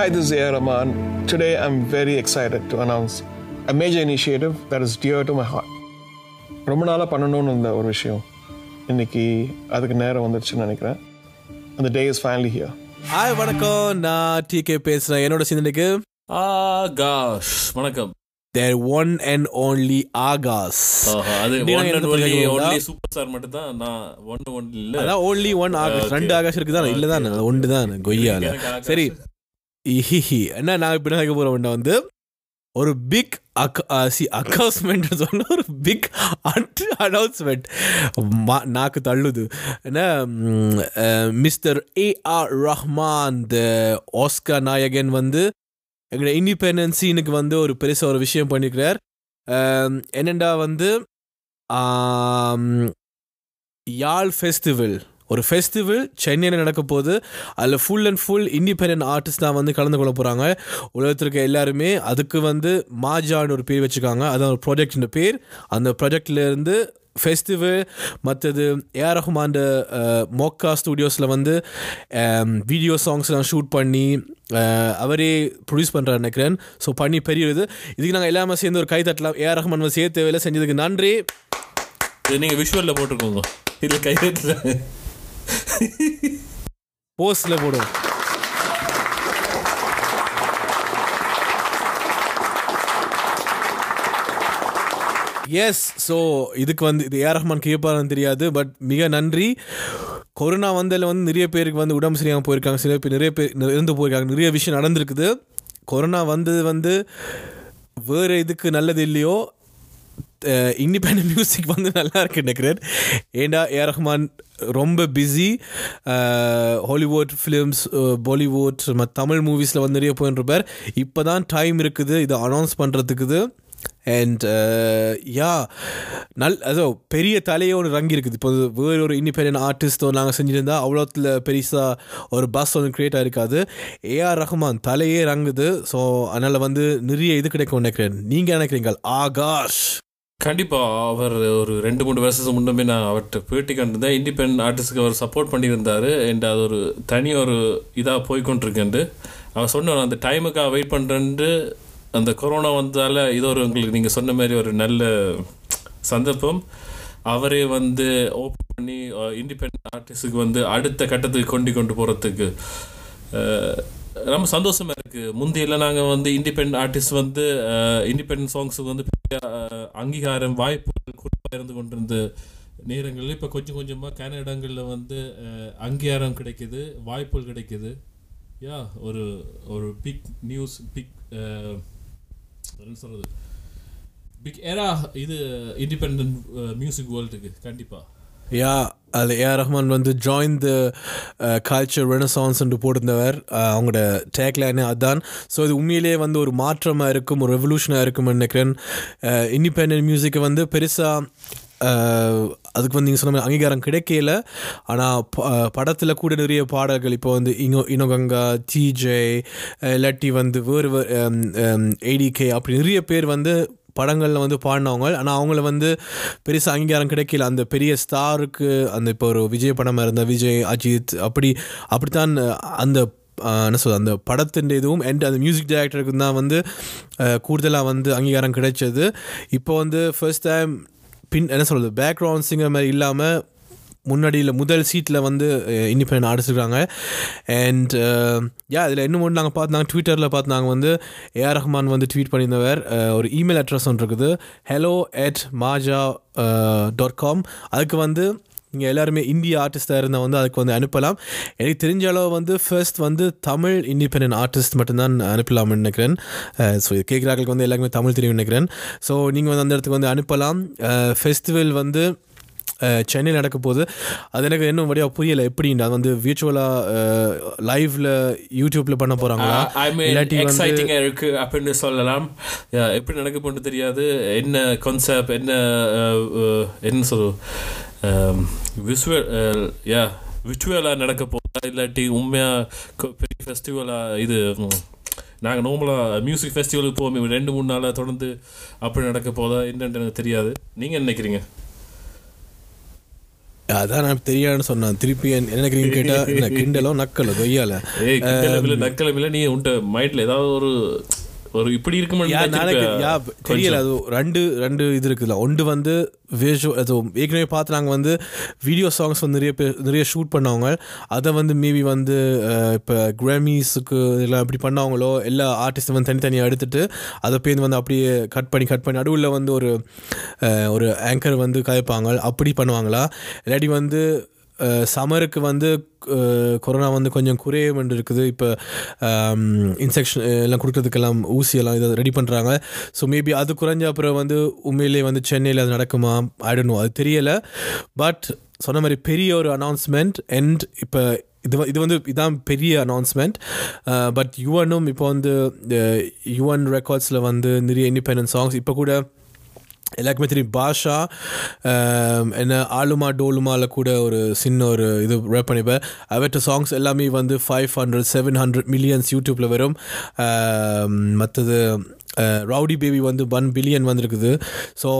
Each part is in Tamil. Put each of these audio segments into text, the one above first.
Hi, this is A. Rahman. Today I'm very excited to announce a major initiative that is dear to my heart. ரொம்ப நாளாக பண்ணணும்னு இருந்த ஒரு விஷயம். இன்னைக்கு அதுக்கு நேரம் வந்துருச்சுன்னு நினைக்கிறேன். அந்த day is finally here hi வணக்கம். நான் டிகே பேசுறேன். என்னோட சிந்தனைக்கு? ஆகாஷ். வணக்கம். தேர் ஒன் அண்ட் ஓன்லி ஆஹா, அது ஒன்லி? ஒன்லி சூப்பர் ஸ்டார் மட்டும் தான் நான் ஒன் ஒன் இல்ல. அதான் ஓன்லி ஒன் ஆகாஷ். ரெண்டு ஆகாஷ் இருக்குதான் இல்ல தான் ஒன்று தான் கொய்யால ஆகாஷ். சரி. இஹிஹி என்ன நான் இப்போ என்ன கேட்க வந்து ஒரு பிக் சி அக்கௌஸ்மெண்ட் சொன்ன ஒரு பிக் அட் அனௌன்ஸ்மெண்ட் நாக்கு தள்ளுது. என்ன mister A R Rahman the Oscar நாயகன் வந்து எங்களோட இண்டிபெண்டன்சினுக்கு வந்து ஒரு பெருசாக ஒரு விஷயம் பண்ணியிருக்கிறார் என்னெண்டா வந்து யாழ் ஃபெஸ்டிவல் ஒரு ஃபெஸ்டிவல் சென்னையில் நடக்க போகுது? அதில் full and full independent artist தான் வந்து கலந்து கொள்ள போகிறாங்க உலகத்தில் இருக்க எல்லாருமே அதுக்கு வந்து மாஜான்னு ஒரு பேர் வச்சுருக்காங்க. அதான் ஒரு ப்ராஜெக்டின் பேர். அந்த ப்ராஜெக்ட்ல இருந்து ஃபெஸ்டிவல் மற்றது ஏஆர் ரஹ்மான் மோக்கா ஸ்டுடியோஸில் வந்து வீடியோ சாங்ஸ்லாம் ஷூட் பண்ணி அவரே ப்ரொடியூஸ் பண்ணுறாரு நினைக்கிறேன். ஸோ பண்ணி பெரிய இது. இதுக்கு நாங்கள் எல்லாமே சேர்ந்து ஒரு கை தட்டலாம் ஏஆர் ரஹ்மான் வந்து சேர்த்து வேலை செஞ்சதுக்கு நன்றி. நீங்கள் விஷுவலில் விஷுவல்ல போட்டுக்கோங்க கை கையெழுத்துல போஸ்டில் போடுவோம் எஸ் ஸோ இதுக்கு வந்து இது ஏஆர் ரஹ்மான் கேட்பாருன்னு தெரியாது பட் மிக நன்றி. கொரோனா வந்ததில் வந்து நிறைய பேருக்கு வந்து உடம்பு சரியாமல் போயிருக்காங்க. சில பேர் நிறைய பேர் இருந்து போயிருக்காங்க. நிறைய விஷயம் நடந்திருக்குது. கொரோனா வந்தது வந்து வேறு இதுக்கு நல்லது இல்லையோ இண்டிபெண்ட் மியூசிக் வந்து நல்லா இருக்கு நினைக்கிறேன். ஏண்டா ஏ ரஹ்மான் ரொம்ப பிஸி ஹாலிவுட் ஃபிலிம்ஸ் பாலிவுட் மற்ற தமிழ் மூவிஸில் வந்து நிறைய போயின்னு இப்போ தான் டைம் இருக்குது இதை அனௌன்ஸ் பண்ணுறதுக்குது அண்ட் யா நல் அதோ பெரிய தலையே ஒன்று ரங்கி இருக்குது இப்போ வேறு ஒரு இண்டிபெண்ட் ஆர்டிஸ்ட்டோ நாங்கள் செஞ்சுருந்தா அவ்வளோத்தில் பெருசாக ஒரு பஸ் ஒன்று க்ரியேட் ஆகிருக்காது ஏஆர் ரஹ்மான் தலையே ரங்குது. ஸோ அதனால் வந்து நிறைய இது கிடைக்கும் நினைக்கிறேன். நீங்கள் நினைக்கிறீங்க? ஆகாஷ். கண்டிப்பாக அவர் ஒரு ரெண்டு மூணு வருஷத்துக்கு முன்னமே நான் அவர்கிட்ட பேட்டி கண்டிருந்தேன். இண்டிபெண்ட் ஆர்டிஸ்ட்க்கு அவர் சப்போர்ட் பண்ணியிருந்தாரு. அண்ட் அது ஒரு தனி ஒரு இதாக போய்கொண்டிருக்கேன்ட்டு அவர் சொன்னார் அந்த டைமுக்காக வெயிட் பண்ணுறேன்ட்டு அந்த கொரோனா வந்ததால் இது ஒரு உங்களுக்கு நீங்கள் சொன்ன மாதிரி ஒரு நல்ல சந்தர்ப்பம். அவரே வந்து ஓப்பன் பண்ணி இண்டிபெண்ட் ஆர்டிஸ்ட்டுக்கு வந்து அடுத்த கட்டத்துக்கு கொண்டு கொண்டு போகிறதுக்கு ரொம்ப சந்தோஷமா இருக்கு. முந்தையெல்லாம் நாங்கள் வந்து இண்டிபெண்ட் ஆர்டிஸ்ட் வந்து இண்டிபெண்ட் சாங்ஸுக்கு வந்து பெரிய அங்கீகாரம் வாய்ப்புகள் குறைவாக இருந்து கொண்டிருந்த நேரங்களில் இப்போ கொஞ்சம் கொஞ்சமாக கேன இடங்களில் வந்து அங்கீகாரம் கிடைக்குது வாய்ப்புகள் கிடைக்குது. யா ஒரு ஒரு பிக் நியூஸ் பிக் என்ன சொல்கிறது பிக் ஏரா இது இண்டிபெண்ட் மியூசிக் வேர்ல்டுக்கு கண்டிப்பாக யா அதில் ஏஆர் ரஹ்மான் வந்து ஜாயின் த கல்ச்சர் ரெனசான்ஸ்ன்ட்டு போட்டிருந்தவர். Uh, அவங்களோட டேக்லைனே அதான். ஸோ இது உண்மையிலேயே வந்து ஒரு மாற்றமாக இருக்கும் ஒரு ரெவல்யூஷனாக இருக்கும்னு நினைக்கிறேன். Uh, இண்டிபெண்ட் மியூசிக்கை வந்து பெருசாக uh, அதுக்கு வந்து நீங்கள் சொன்ன மாதிரி அங்கீகாரம் கிடைக்கல. ஆனால் படத்தில் கூட நிறைய பாடல்கள் இப்போ வந்து இனோ இனோகங்கா டிஜே இல்லாட்டி வந்து வேறு ஏடிகே um, um, அப்படி நிறைய பேர் வந்து படங்களில் வந்து பாடினவங்க. ஆனால் அவங்கள வந்து பெருசாக அங்கீகாரம் கிடைக்கல. அந்த பெரிய ஸ்டாருக்கு அந்த இப்போ ஒரு விஜய் படமாக இருந்த விஜய் அஜித் அப்படி அப்படித்தான் அந்த என்ன சொல்றது அந்த படத்தின் இதுவும் அண்ட் அந்த மியூசிக் டைரக்டருக்கு தான் வந்து கூடுதலாக வந்து அங்கீகாரம் கிடைச்சது. இப்போ வந்து ஃபர்ஸ்ட் டைம் பின் என்ன சொல்கிறது பேக்ரவுண்ட் சிங்கர் மாதிரி இல்லாமல் முன்னாடியில் முதல் சீட்டில் வந்து இண்டிபெண்ட் ஆர்டிஸ்ட் இருக்காங்க. அண்ட் யா இதில் இன்னும் ஒன்று நாங்கள் பார்த்தாங்க ட்விட்டரில் பார்த்து நாங்கள் வந்து ஏஆர் ரஹ்மான் வந்து ட்வீட் பண்ணியிருந்தவர். ஒரு இமெயில் அட்ரஸ் ஒன்று இருக்குது. Hello at Maajja dot com அதுக்கு வந்து நீங்கள் எல்லாருமே இந்திய ஆர்டிஸ்ட்டாக இருந்தால் வந்து அதுக்கு வந்து அனுப்பலாம். எனக்கு தெரிஞ்ச அளவு வந்து ஃபர்ஸ்ட் வந்து தமிழ் இண்டிபெண்டன்ட் ஆர்டிஸ்ட் மட்டும்தான் அனுப்பலாம்னு நினைக்கிறேன். ஸோ இது கேட்குறாங்களுக்கு வந்து எல்லாருக்குமே தமிழ் தெரியும் நினைக்கிறேன். ஸோ நீங்கள் வந்து அந்த இடத்துக்கு வந்து அனுப்பலாம். ஃபெஸ்டிவல் வந்து சென்னையில் நடக்க போகுது அது எனக்கு இன்னும் வழியாக புரியலை. எப்படின்னு அது வந்து விர்ச்சுவலாக லைவ்ல யூடியூப்ல பண்ண போகிறாங்களா எக்ஸைட்டிங்காக இருக்கு அப்படின்னு சொல்லலாம். எப்படி நடக்க போன்னு தெரியாது. என்ன கான்செப்ட் என்ன என்ன சொல்லுவோம் விசுவல் யா விர்ச்சுவலாக நடக்க போதா இல்லாட்டி உண்மையாக பெரிய ஃபெஸ்டிவலாக இது நாங்கள் நார்மலாக மியூசிக் ஃபெஸ்டிவலுக்கு போவோம் ரெண்டு மூணு நாளாக தொடர்ந்து அப்படி நடக்க போதா என்னன்னு எனக்கு தெரியாது. நீங்கள் என்ன நினைக்கிறீங்க? அதான் நான் தெரியாதுன்னு சொன்னேன். திருப்பி என்ன என்ன கிண்டலோ நக்கலோ கொய்யால நக்கலும் இல்ல நீ உன்ட மைண்ட்ல ஏதாவது ஒரு ஒரு இப்படி இருக்குமா தெரியல அது ரெண்டு ரெண்டு இது இருக்குல்ல. ஒன்று வந்து விஷுவல் அது ஏற்கனவே பார்த்து நாங்கள் வந்து வீடியோ சாங்ஸ் வந்து நிறைய பேர் நிறைய ஷூட் பண்ணவங்க. அதை வந்து மேபி வந்து இப்போ கிராமிஸுக்கு எல்லாம் இப்படி பண்ணவங்களோ எல்லா ஆர்டிஸ்ட்டும் வந்து தனித்தனியாக எடுத்துட்டு அதை பேருந்து வந்து அப்படியே கட் பண்ணி கட் பண்ணி நடுவில் வந்து ஒரு ஒரு ஆங்கர் வந்து கதைப்பாங்க அப்படி பண்ணுவாங்களா? இல்லாட்டி வந்து சம்மருக்கு வந்து கொரோனா வந்து கொஞ்சம் குறைய வேண்டி இருக்குது. இப்போ இன்செக்ஷன் எல்லாம் கொடுக்குறதுக்கெல்லாம் ஊசியெல்லாம் இதை ரெடி பண்ணுறாங்க ஸோ மேபி அது குறைஞ்ச அப்புறம் வந்து உண்மையிலே வந்து சென்னையில் அது நடக்குமா? ஆயிடணும் அது தெரியலை. பட் சொன்ன மாதிரி பெரிய ஒரு அனௌன்ஸ்மெண்ட் அண்ட் இப்போ இது இது வந்து இதான் பெரிய அனௌன்ஸ்மெண்ட் பட் யுவனும் இப்போ வந்து யுவன் ரெக்கார்ட்ஸில் வந்து நிறைய இண்டிபெண்டன்ட் சாங்ஸ் இப்போ கூட எல்லாருக்குமே தெரியும் பாஷா என்ன ஆளுமா டோலுமாவில் கூட ஒரு சின்ன ஒரு இது ரேப் பண்ணிப்பேன் அவற்ற சாங்ஸ் எல்லாமே வந்து five hundred seven hundred millions யூடியூப்பில் வரும். மற்றது ரவுடி பேபி வந்து ஒன் பில்லியன் வந்திருக்குது. ஸோ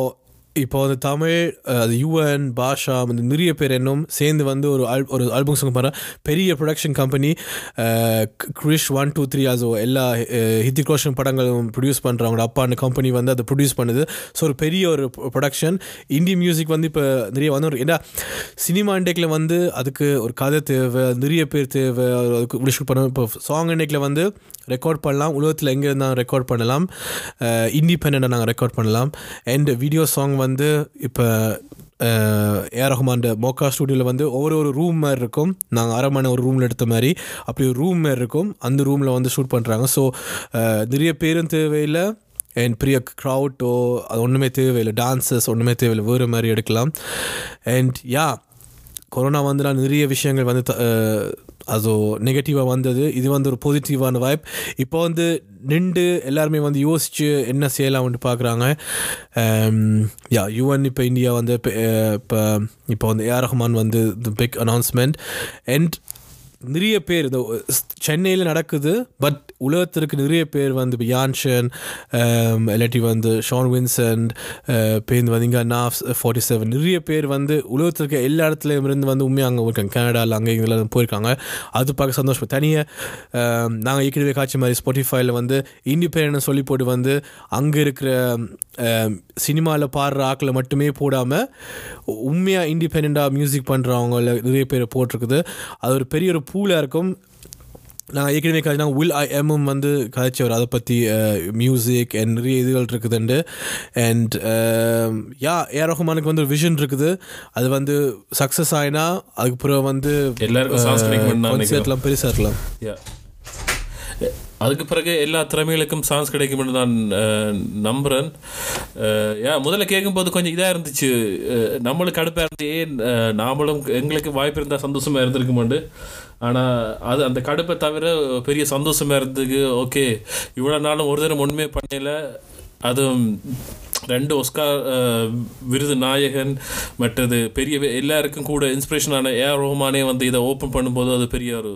இப்போ வந்து தமிழ் அது யுஎன் பாஷா அந்த நிறைய பேர் என்னும் சேர்ந்து வந்து ஒரு ஆல் ஒரு ஆல்பம் சாங் பண்ண பெரிய production company Krish one two three ஆசோ எல்லா ஹித்திக் ரோஷன் படங்களும் ப்ரொடியூஸ் பண்ணுறவங்க அப்பா அந்த கம்பெனி வந்து அதை ப்ரொடியூஸ் பண்ணுது. ஸோ ஒரு பெரிய ஒரு ப்ரொடக்ஷன் இந்தி மியூசிக் வந்து இப்போ நிறைய வந்து ஒரு ஏன்னா சினிமா இண்டேக்கில் வந்து அதுக்கு ஒரு கதை தேவை நிறைய பேர் தேவை அதுக்கு ஷூட் பண்ண இப்போ சாங் இண்டேக்கில் வந்து ரெக்கார்ட் பண்ணலாம். உலகத்தில் எங்கே இருந்தாலும் ரெக்கார்ட் பண்ணலாம். இண்டிபெண்ட்டாக நாங்கள் ரெக்கார்ட் பண்ணலாம். அண்ட் வீடியோ சாங் வந்து இப்போ ஏஆர் ரஹ்மான் மோக்கா ஸ்டூடியோவில் வந்து ஒவ்வொரு ஒரு ரூம் மாதிரி இருக்கும். நாங்கள் அரமனை ஒரு ரூமில் எடுத்த மாதிரி. அப்படி ஒரு ரூம் மாதிரி இருக்கும். அந்த ரூமில் வந்து ஷூட் பண்ணுறாங்க ஸோ நிறைய பேரும் தேவையில்லை. அண்ட் பெரிய க்ரௌட்டோ அது ஒன்றுமே தேவையில்லை. டான்சஸ் ஒன்றுமே தேவையில்லை. வேறு மாதிரி எடுக்கலாம். அண்ட் யா கொரோனா வந்துலாம் நிறைய விஷயங்கள் வந்து அதோ நெகட்டிவாக வந்தது. இது வந்து ஒரு பாசிட்டிவான வாய்ப் இப்போ வந்து நின்று எல்லாருமே வந்து யோசித்து என்ன செய்யலாம்னு பார்க்குறாங்க யா um, யுஎன் இப்போ இந்தியா வந்து இப்போ இப்போ இப்போ வந்து ஏஆர் ரஹ்மான் வந்து தி பிக் அனௌன்ஸ்மெண்ட் அண்ட் நிறைய பேர் இந்த சென்னையில் நடக்குது பட் உலகத்திற்கு நிறைய பேர் வந்து இப்போ யான்ஷன் um, இல்லாட்டி வந்து ஷான் வின்சன்ட் பேருந்து வந்து இங்கே நாஃப் ஃபார்ட்டி செவன் நிறைய பேர் வந்து உலகத்திற்கு எல்லா இடத்துலையும் இருந்து வந்து உண்மையாக அங்கே இருக்காங்க கனடாவில் அங்கே இங்கெல்லாம் போயிருக்காங்க. அது பார்க்க சந்தோஷம் தனியாக um, நாங்கள் ஏற்கனவே காட்சி மாதிரி ஸ்பாட்டிஃபைல வந்து இண்டிபெண்டன்ஸ் சொல்லி போட்டு வந்து அங்கே இருக்கிற um, சினிமாவில் பாடுற ஆக்களை மட்டுமே போடாமல் உண்மையாக இண்டிபெண்ட்டாக மியூசிக் பண்ணுறவங்கள நிறைய பேர் போட்டிருக்குது. அது ஒரு பெரிய ஒரு பூலாக இருக்கும். நாங்கள் ஏற்கனவே காய்ச்சினா வில் ஐ எம்எம் வந்து காய்ச்சவர் அதை பற்றி மியூசிக் அண்ட் நிறைய இதுகள் இருக்குதுண்டு அண்ட் யா ஏ ரஹ்மானுக்கு வந்து ஒரு விஷன் இருக்குது. அது வந்து சக்ஸஸ் ஆயினா அதுக்கப்புறம் வந்து எல்லாருக்கும் நான் பெருசாக இருக்கலாம். அதுக்கு பிறகு எல்லா திறமைகளுக்கும் சான்ஸ் கிடைக்கும்னு நான் அஹ், யா முதல்ல கேட்கும்போது கொஞ்சம் இதாக இருந்துச்சு. நம்மளுக்கு அடுப்பாக இருந்து ஏன் நாமளும் எங்களுக்கு வாய்ப்பு இருந்தால் சந்தோஷமாக இருந்திருக்குமாண்டு. ஆனால் அது அந்த கடுப்பை தவிர பெரிய சந்தோஷமாக இருந்ததுக்கு ஓகே இவ்வளோ நாளும் ஒரு தினம் ஒன்றுமே பண்ணல. அதுவும் ரெண்டு ஒஸ்கார் விருது நாயகன் மற்றது பெரிய எல்லாருக்கும் கூட இன்ஸ்பிரேஷனான ஏஆர் ரோமானே வந்து இதை ஓப்பன் பண்ணும்போது அது பெரிய ஒரு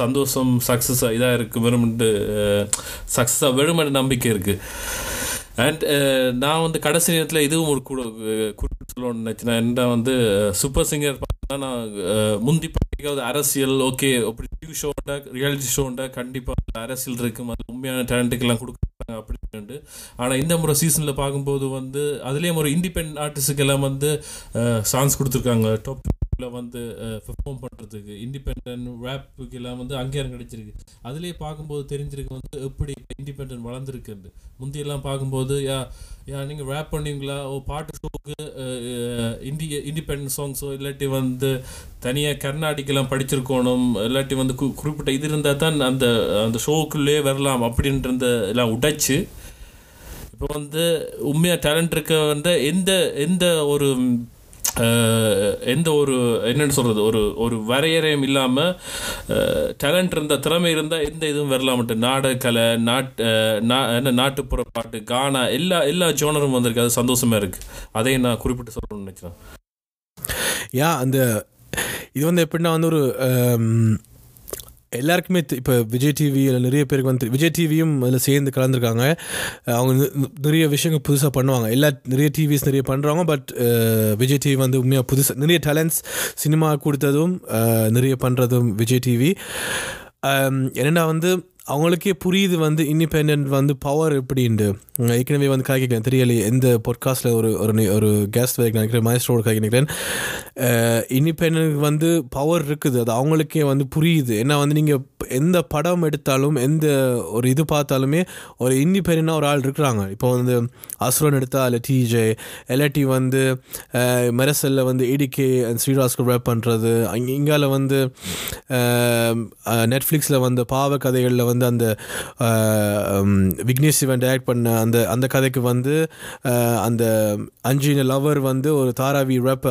சந்தோஷம் சக்ஸஸாக இதாக இருக்குது வெறுமன்ட்டு சக்ஸஸாக வெறுமன் நம்பிக்கை இருக்குது அண்ட் நான் வந்து கடைசி நேரத்தில் இதுவும் ஒரு கூட குறிப்பிட்டு சொல்லணும்னு நினச்சேன். என்ன வந்து சூப்பர் சிங்கர் பார்த்தா நான் முந்தி படிக்காத அரசியல் ஓகே அப்படி டிவி ஷோண்டா ரியாலிட்டி ஷோண்டா கண்டிப்பாக அரசியல் இருக்கும். அது உண்மையான டேலண்ட்டுக்கெல்லாம் கொடுக்குறாங்க அப்படின்ட்டு ஆனால் இந்த முறை சீசனில் பார்க்கும்போது வந்து அதுலேயும் ஒரு இண்டிபெண்ட் ஆர்டிஸ்டுக்கெல்லாம் வந்து சாங்ஸ் கொடுத்துருக்காங்க. டாப் வந்து பெர்ஃபார்ம் பண்ணுறதுக்கு இண்டிபெண்ட் ரேப்புக்கு எல்லாம் வந்து அங்கீகாரம் கிடைச்சிருக்கு. அதுலேயே பார்க்கும்போது தெரிஞ்சிருக்கு வந்து எப்படி இண்டிபெண்ட் வளர்ந்துருக்குன்னு முந்தியெல்லாம் பார்க்கும்போது யா யா நீங்கள் ரேப் பண்ணுவீங்களா ஓ பாட்டு ஷோக்கு இண்டி இண்டிபெண்ட் சாங்ஸோ இல்லாட்டி வந்து தனியாக கர்நாடிக்கெல்லாம் படிச்சிருக்கணும் இல்லாட்டி வந்து கு- குறிப்பிட்ட இது இருந்தால் தான் அந்த அந்த ஷோக்குள்ளே வரலாம் அப்படின்ற எல்லாம் உடைச்சு இப்போ வந்து உண்மையாக டேலண்ட் இருக்க வந்து எந்த எந்த ஒரு எந்த ஒரு என்னன்னு சொல்கிறது ஒரு ஒரு வரையறையும் இல்லாமல் டேலண்ட் இருந்தால் திறமை இருந்தால் எந்த இதுவும் வரலாமட்டு நாடகலை நாட் நா- என்ன நாட்டுப்புற பாட்டு கானா எல்லா எல்லா ஜோனரும் வந்திருக்கு. அது சந்தோஷமாக இருக்குது அதையும் நான் குறிப்பிட்டு சொல்லணும்னு நினைக்கிறேன். யா அந்த இது வந்து எப்படின்னா வந்து ஒரு எல்லாருக்குமே இப்போ விஜய் டிவியில் நிறைய பேருக்கு வந்து விஜய் டிவியும் அதில் சேர்ந்து கலந்துருக்காங்க. அவங்க நிறைய விஷயங்கள் புதுசாக பண்ணுவாங்க. எல்லா நிறைய டிவிஸ் நிறைய பண்ணுறாங்க பட் விஜய் டிவி வந்து உண்மையாக புதுசாக நிறைய டேலண்ட்ஸ் சினிமா கொடுத்ததும் நிறைய பண்ணுறதும் விஜய் டிவி என்னென்னா வந்து அவங்களுக்கே புரியுது வந்து இண்டிபெண்ட் வந்து பவர் எப்படின்ட்டு. ஏற்கனவே வந்து காய்க்கிறேன் தெரியலையே எந்த பொட்காஸ்ட்டில் ஒரு ஒரு ஒரு கேஸ்ட் வரைக்கும் நினைக்கிறேன் மாஸ்டரோட காய்க்க நினைக்கிறேன் இண்டிபெண்ட் வந்து பவர் இருக்குது. அது அவங்களுக்கே வந்து புரியுது. ஏன்னா வந்து நீங்கள் எந்த படம் எடுத்தாலும் எந்த ஒரு இது பார்த்தாலுமே ஒரு இண்டிபெண்டாக ஒரு ஆள் இருக்கிறாங்க. இப்போ வந்து அசுரன் எடுத்தா இல்லை டிஜே எல்ஐடி வந்து மெரசலில் வந்து இடிகே ஸ்ரீராஸ்கர் ரேப் பண்ணுறது அங்கே இங்கால வந்து நெட்ஃப்ளிக்ஸில் வந்து பாவ கதைகளில் வந்து வந்து அந்த விக்னேஷ் சிவன் டைரக்ட் பண்ண அந்த அந்த கதைக்கு வந்து அந்த அஞ்சின லவர் வந்து ஒரு தாராவி ரேப்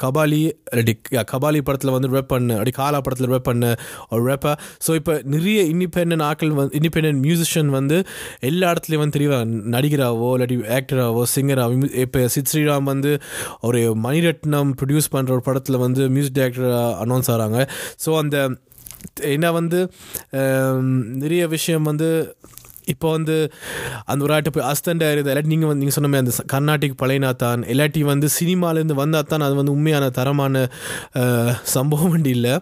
கபாலி ரெடி கபாலி படத்தில் வந்து ரேப் பண்ண அப்படி காலா படத்தில் ரேப் பண்ண ஒரு ரேப்பா ஸோ இப்போ நிறைய இண்டிபெண்ட் ஆட்கள் வந்து இண்டிபெண்ட் மியூசிஷியன் வந்து எல்லா இடத்துலையும் வந்து தெரியும் நடிகராவோ இல்லாட்டி ஆக்டராவோ சிங்கராவோ இப்போ சித் ஸ்ரீராம் வந்து ஒரு மணிரத்னம் ப்ரொடியூஸ் பண்ணுற ஒரு படத்தில் வந்து மியூசிக் டைரக்டராக அனௌன்ஸ் ஆகிறாங்க ஸோ அந்த ஏன்னா வந்து நிறைய விஷயம் வந்து இப்போ வந்து அந்த ஒரு ஆட்டு போய் அஸ்தண்டா இருக்குது இல்லாட்டி நீங்கள் வந்து நீங்கள் சொன்ன மாதிரி அந்த கர்நாட்டிக் கர்நாடிக் பழையனாத்தான் இல்லாட்டி வந்து சினிமாலேருந்து வந்தால் தான் அது வந்து உண்மையான தரமான சம்பவம் வண்டி இல்லை.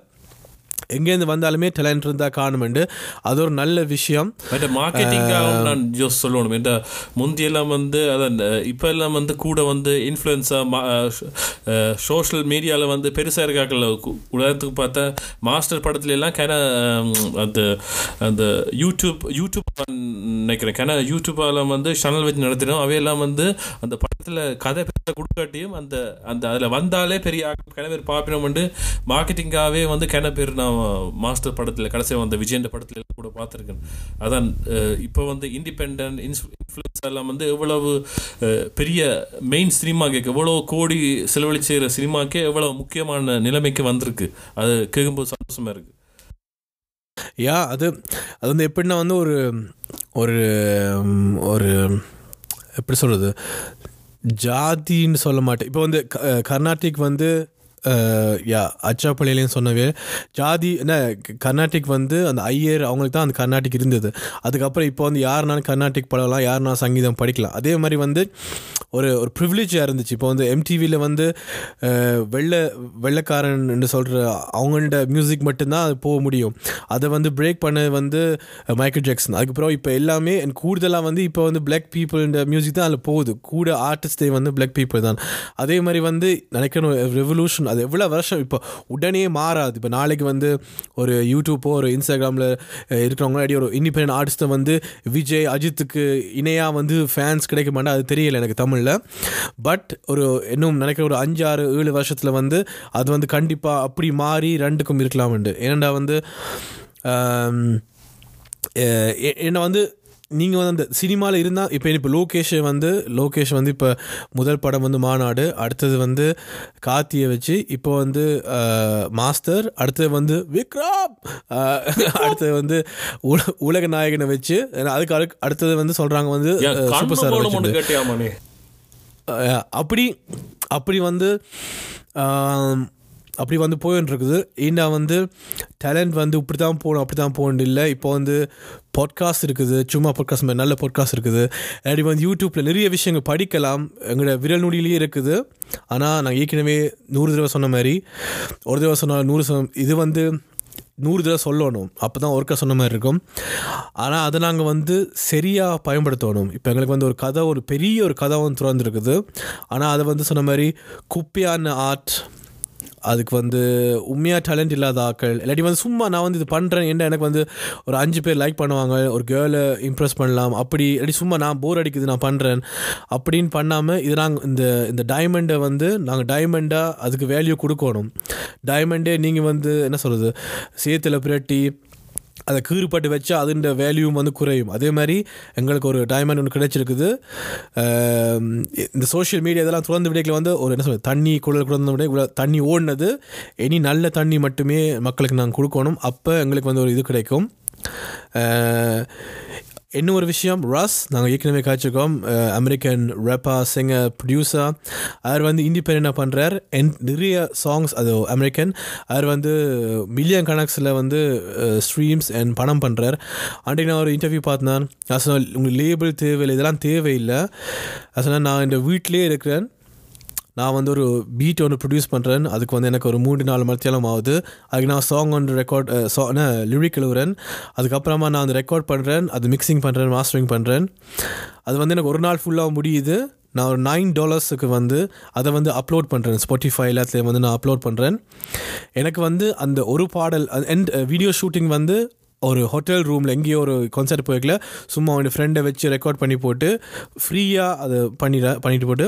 எங்கேருந்து வந்தாலுமே டேலண்ட் இருந்தால் காணுமெண்டு அது ஒரு நல்ல விஷயம். பட் மார்க்கெட்டிங்காகவும் நான் ஜோஸ் சொல்லணும். என்ற முந்தியெல்லாம் வந்து அதான் இப்போ எல்லாம் வந்து கூட வந்து இன்ஃப்ளூயன்ஸாக சோஷியல் மீடியாவில் வந்து பெருசாக இருக்காக்கல உதாரணத்துக்கு பார்த்தா மாஸ்டர் படத்துல எல்லாம் கன அந்த அந்த யூடியூப் யூடியூப் நினைக்கிறேன். கன யூடியூப்பால் வந்து சேனல் வச்சு நடத்தினோம். அவையெல்லாம் வந்து அந்த படத்தில் கதை பெருசாக கொடுக்காட்டியும் அந்த அந்த அதில் வந்தாலே பெரிய கன பேர் பார்ப்பினோம் வந்து மார்க்கெட்டிங்காகவே வந்து கன பேர் நான் மாஸ்டர் படத்தில் கடைசியாக வந்த விஜயண்ட படத்தில் எல்லாம் கூட பார்த்துருக்கேன். அதான் இப்போ வந்து இண்டிபெண்ட் இன்ஃப்ளூயன்ஸ் எல்லாம் வந்து எவ்வளவு பெரிய மெயின் சினிமாக்கு எவ்வளோ கோடி செலவழிச்சுற சினிமாக்கே எவ்வளோ முக்கியமான நிலைமைக்கு வந்திருக்கு. அது கேட்கும்போது சந்தோஷமா இருக்குது யா அது அது வந்து எப்படின்னா வந்து ஒரு ஒரு ஒரு எப்படி சொல்கிறது ஜாதின்னு சொல்ல மாட்டேன். இப்போ வந்து க- கர்நாடிக் வந்து யா அச்சாப்பள்ளியிலையும் சொன்னவே ஜாதி என்ன கர்நாட்டிக் கர்நாடிக் வந்து அந்த ஐயர் அவங்களுக்கு தான் அந்த கர்நாடிக் இருந்தது. அதுக்கப்புறம் இப்போ வந்து யாருனாலும் கர்நாடிக் படலாம் யாருனாலும் சங்கீதம் படிக்கலாம். அதே மாதிரி வந்து ஒரு ஒரு ப்ரிவிலேஜாக இருந்துச்சு. இப்போ வந்து எம்டிவியில் வந்து வெள்ளை வெள்ளைக்காரன் சொல்கிற அவங்கள்ட மியூசிக் மட்டும்தான் அது போக முடியும். அதை வந்து பிரேக் பண்ணது வந்து மைக்கேல் ஜாக்சன் அதுக்கப்புறம் இப்போ எல்லாமே கூடுதலாக வந்து இப்போ வந்து பிளாக் பீப்புள்ன்ற மியூசிக் தான் அதில் போகுது. கூட ஆர்டிஸ்டே வந்து பிளாக் பீப்புள் தான். அதே மாதிரி வந்து நினைக்கணும் ரெவல்யூஷன் அது எவ்வளோ வருஷம்? இப்போ உடனே மாறாது. இப்போ நாளைக்கு வந்து ஒரு யூடியூப்போ ஒரு இன்ஸ்டாகிராமில் இருக்கிறவங்க அடி ஒரு இண்டிபெண்ட் ஆர்டிஸ்ட்டை வந்து விஜய் அஜித்துக்கு இணையாக வந்து ஃபேன்ஸ் கிடைக்க மாட்டா அது தெரியல எனக்கு தமிழில். பட் ஒரு இன்னும் நினைக்கிற ஒரு அஞ்சு ஆறு ஏழு வருஷத்தில் வந்து அது வந்து கண்டிப்பாக அப்படி மாறி ரெண்டுக்கும் இருக்கலாம்ண்டு. ஏன்னா வந்து என்னை வந்து நீங்கள் வந்து அந்த சினிமாவில் இருந்தால் இப்போ இப்போ லோகேஷ் வந்து லோகேஷ் வந்து இப்போ முதல் படம் வந்து மாநாடு அடுத்தது வந்து கார்த்தியை வச்சு இப்போ வந்து மாஸ்டர் அடுத்தது வந்து விக்ரம் அடுத்தது வந்து உல உலக நாயகனை வச்சு அதுக்கு அடுத்தது வந்து சொல்கிறாங்க வந்து சூப்பர் ஸ்டார் அப்படி அப்படி வந்து அப்படி வந்து போயின்னு இருக்குது ஏன்னா வந்து டேலண்ட் வந்து இப்படி தான் போகணும் அப்படி தான் போகணும் இல்லை. இப்போ வந்து பாட்காஸ்ட் இருக்குது. சும்மா பாட்காஸ்ட் மாதிரி நல்ல பாட்காஸ்ட் இருக்குது. அப்படி வந்து யூடியூப்பில் நிறைய விஷயங்கள் படிக்கலாம். எங்களோட விரல் நொடியிலேயே இருக்குது. ஆனால் நான் ஏற்கனவே நூறு தடவை சொன்ன மாதிரி ஒரு தடவை சொன்னால் நூறு சொன்ன இது வந்து நூறு தடவை சொல்லணும். அப்போ தான் ஒர்க்காக சொன்ன மாதிரி இருக்கும். ஆனால் அதை நாங்கள் வந்து சரியாக பயன்படுத்தணும். இப்போ எங்களுக்கு வந்து ஒரு கதை ஒரு பெரிய ஒரு கதை வந்து திறந்துருக்குது. ஆனால் அதை வந்து சொன்ன மாதிரி குப்பையான ஆர்ட் அதுக்கு வந்து உண்மையாக டேலண்ட் இல்லாத ஆக்கள் இல்லாட்டி வந்து சும்மா நான் வந்து இது பண்ணுறேன் என்ன எனக்கு வந்து ஒரு அஞ்சு பேர் லைக் பண்ணுவாங்க ஒரு கேர்ளை இம்ப்ரெஸ் பண்ணலாம் அப்படி இல்லாட்டி சும்மா நான் போர் அடிக்குது நான் பண்ணுறேன் அப்படின்னு பண்ணாமல் இது நாங்கள் இந்த இந்த டைமண்டை வந்து நாங்கள் டைமண்டாக அதுக்கு வேல்யூ கொடுக்கணும். டைமண்டே நீங்கள் வந்து என்ன சொல்கிறது சேத்தில் புரட்டி அதை கீறுபட்டு வச்சு அதுன்ற வேல்யூவும் வந்து குறையும். அதே மாதிரி எங்களுக்கு ஒரு டைமண்ட் ஒன்று கிடைச்சிருக்குது. இந்த சோஷியல் மீடியா இதெல்லாம் திறந்த விடைகளை வந்து ஒரு என்ன சொல்றது தண்ணி குழல் குழந்த விட இவ்வளோ தண்ணி ஓடினது. இனி நல்ல தண்ணி மட்டுமே மக்களுக்கு நாங்கள் கொடுக்கணும். அப்போ எங்களுக்கு வந்து ஒரு இது கிடைக்கும். இன்னும் ஒரு விஷயம். ரஸ் நாங்கள் ஏற்கனவே காய்ச்சிருக்கோம். அமெரிக்கன் ரேப்பா சிங்கர் ப்ரொடியூசர் அவர் வந்து இண்டிபெண்டாக பண்ணுறார் என் நிறைய சாங்ஸ் அது அமெரிக்கன் அவர் வந்து மில்லியன் கணக்ஸில் வந்து ஸ்ட்ரீம்ஸ் அண்ட் பணம் பண்ணுறார் அன்றைக்கு நான் ஒரு இன்டர்வியூ பார்த்தேன். நான் சொன்னேன் உங்களுக்கு லேபிள் தேவையில்லை இதெல்லாம் தேவையில்லை. நான் சொன்னேன் நான் இந்த வீட்டிலே இருக்கிறேன். நான் வந்து ஒரு பீட் ஒன்று ப்ரொடியூஸ் பண்ணுறேன் அதுக்கு வந்து எனக்கு ஒரு மூணு நாலு மத்தியாலம் ஆகுது. அதுக்கு நான் சாங் ஒன்று ரெக்கார்ட் சா லிரிக் எழுவுறேன் அதுக்கப்புறமா நான் வந்து ரெக்கார்ட் பண்ணுறேன் அது மிக்சிங் பண்ணுறேன் மாஸ்டரிங் பண்ணுறேன் அது வந்து எனக்கு ஒரு நாள் ஃபுல்லாக முடியுது. நான் ஒரு நைன் டாலர்ஸுக்கு வந்து அதை வந்து அப்லோட் பண்ணுறேன் ஸ்பாட்டிஃபை எல்லாத்துலேயும் வந்து நான் அப்லோட் பண்ணுறேன் எனக்கு வந்து அந்த ஒரு பாடல் அண்ட் வீடியோ ஷூட்டிங் வந்து ஒரு ஹோட்டல் ரூமில் எங்கேயோ ஒரு கான்சர்ட் போய்க்கல சும்மா அவன் ஃப்ரெண்டை வச்சு ரெக்கார்ட் பண்ணி போட்டு ஃப்ரீயாக அதை பண்ணிட பண்ணிட்டு போட்டு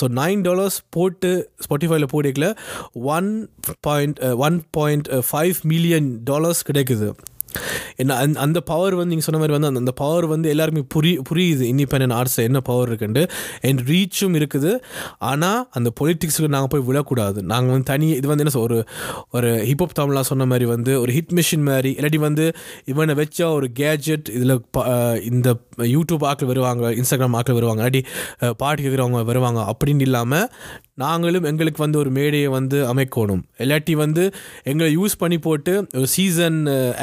ஸோ நைன் டாலர்ஸ் போட்டு ஸ்பாட்டிஃபைல போட்டிருக்கல one point one point five million dollars கிடைக்குது. என்ன அந்த அந்த பவர் வந்து நீங்கள் சொன்ன மாதிரி வந்து அந்த அந்த பவர் வந்து எல்லாருமே புரி புரியுது. இண்டிபெண்ட் ஆர்ட்ஸில் என்ன பவர் இருக்குன்ட்டு. அண்ட் ரீச்சும் இருக்குது. ஆனால் அந்த பொலிட்டிக்ஸுக்கு நாங்கள் போய் விழக்கூடாது. நாங்கள் வந்து தனி இது வந்து என்ன ஒரு ஒரு ஹிப்ஹப் தமிழாக சொன்ன மாதிரி வந்து ஒரு ஹிட் மிஷின் மாதிரி இல்லாட்டி வந்து இவனை வச்சா ஒரு கேஜெட் இதில் இந்த யூடியூப் ஆக்கள் வருவாங்க இன்ஸ்டாகிராம் ஆக்கள் வருவாங்க இல்லாட்டி பாட்டு கேட்குறவங்க வருவாங்க அப்படின்னு இல்லாமல் நாங்களும் எங்களுக்கு வந்து ஒரு மேடையை வந்து அமைக்கணும். இல்லாட்டி வந்து எங்களை யூஸ் பண்ணி போட்டு ஒரு சீசன்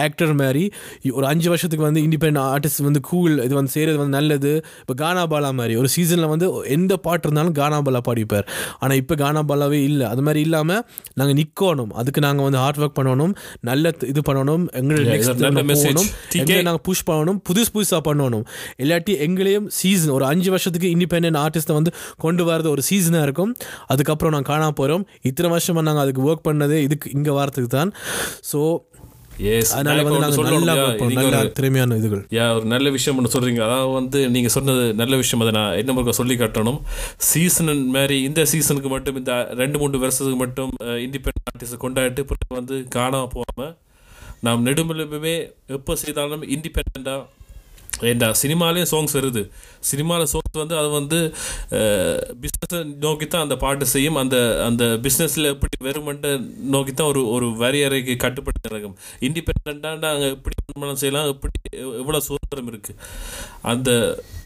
ஆக்டர் மாதிரி ஒரு அஞ்சு வருஷத்துக்கு வந்து இண்டிபெண்ட் ஆர்டிஸ்ட் வந்து கூல் இது வந்து செய்கிறது வந்து நல்லது. இப்போ கானா பாலா மாதிரி ஒரு சீசனில் வந்து எந்த பாட்டு இருந்தாலும் கானா பாலா பாடிப்பார். ஆனால் இப்போ கானா பாலாவே இல்லை. அது மாதிரி இல்லாமல் நாங்கள் நிற்கணும் அதுக்கு நாங்கள் வந்து ஹார்ட் ஒர்க் பண்ணணும். நல்ல இது பண்ணணும். எங்களை நெக்ஸ்ட். போகணும். எங்களை நாங்கள் புஷ் பண்ணணும். புதுசு புதுசாக பண்ணணும். இல்லாட்டி எங்களையும் சீசன் ஒரு அஞ்சு வருஷத்துக்கு இண்டிபெண்ட் ஆர்டிஸ்ட்டை வந்து கொண்டு வரது ஒரு சீசனாக இருக்கும். அதுக்கப்புறம் நாங்கள் காணாம போகிறோம் இத்தனை வருஷமாக நாங்கள் அதுக்கு ஒர்க் பண்ணது இதுக்கு இங்கே வரத்துக்கு தான். ஸோ அதனால வந்து நாங்கள் நல்லா திறமையான இதுகள். யா ஒரு நல்ல விஷயம் ஒன்று சொல்கிறீங்க அதாவது வந்து நீங்கள் சொன்னது நல்ல விஷயம். அதை நான் என்ன முறை சொல்லி காட்டணும்? சீசன் மாதிரி இந்த சீசனுக்கு மட்டும் இந்த ரெண்டு மூணு வருஷத்துக்கு மட்டும் இண்டிபெண்ட் ஆர்டிஸ்ட் கொண்டாடிட்டு வந்து காணாமல் போகாமல் நாம் நெடுமலுமே எப்போ செய்தாலும் இண்டிபெண்ட்டாக ஏண்டா சினிமாலேயும் சாங்ஸ் வருது. சினிமாவில் சாங்ஸ் வந்து அது வந்து பிஸ்னஸை நோக்கி தான் அந்த பாட்டு செய்யும். அந்த அந்த பிஸ்னஸில் எப்படி வெறுமன்ட்டு நோக்கி தான் ஒரு ஒரு வரையறைக்கு கட்டுப்பட்டு இருக்கும் இண்டிபெண்ட்டாக நாங்கள் எப்படி திருமணம் செய்யலாம் எப்படி எவ்வளோ சுதந்திரம் இருக்குது அந்த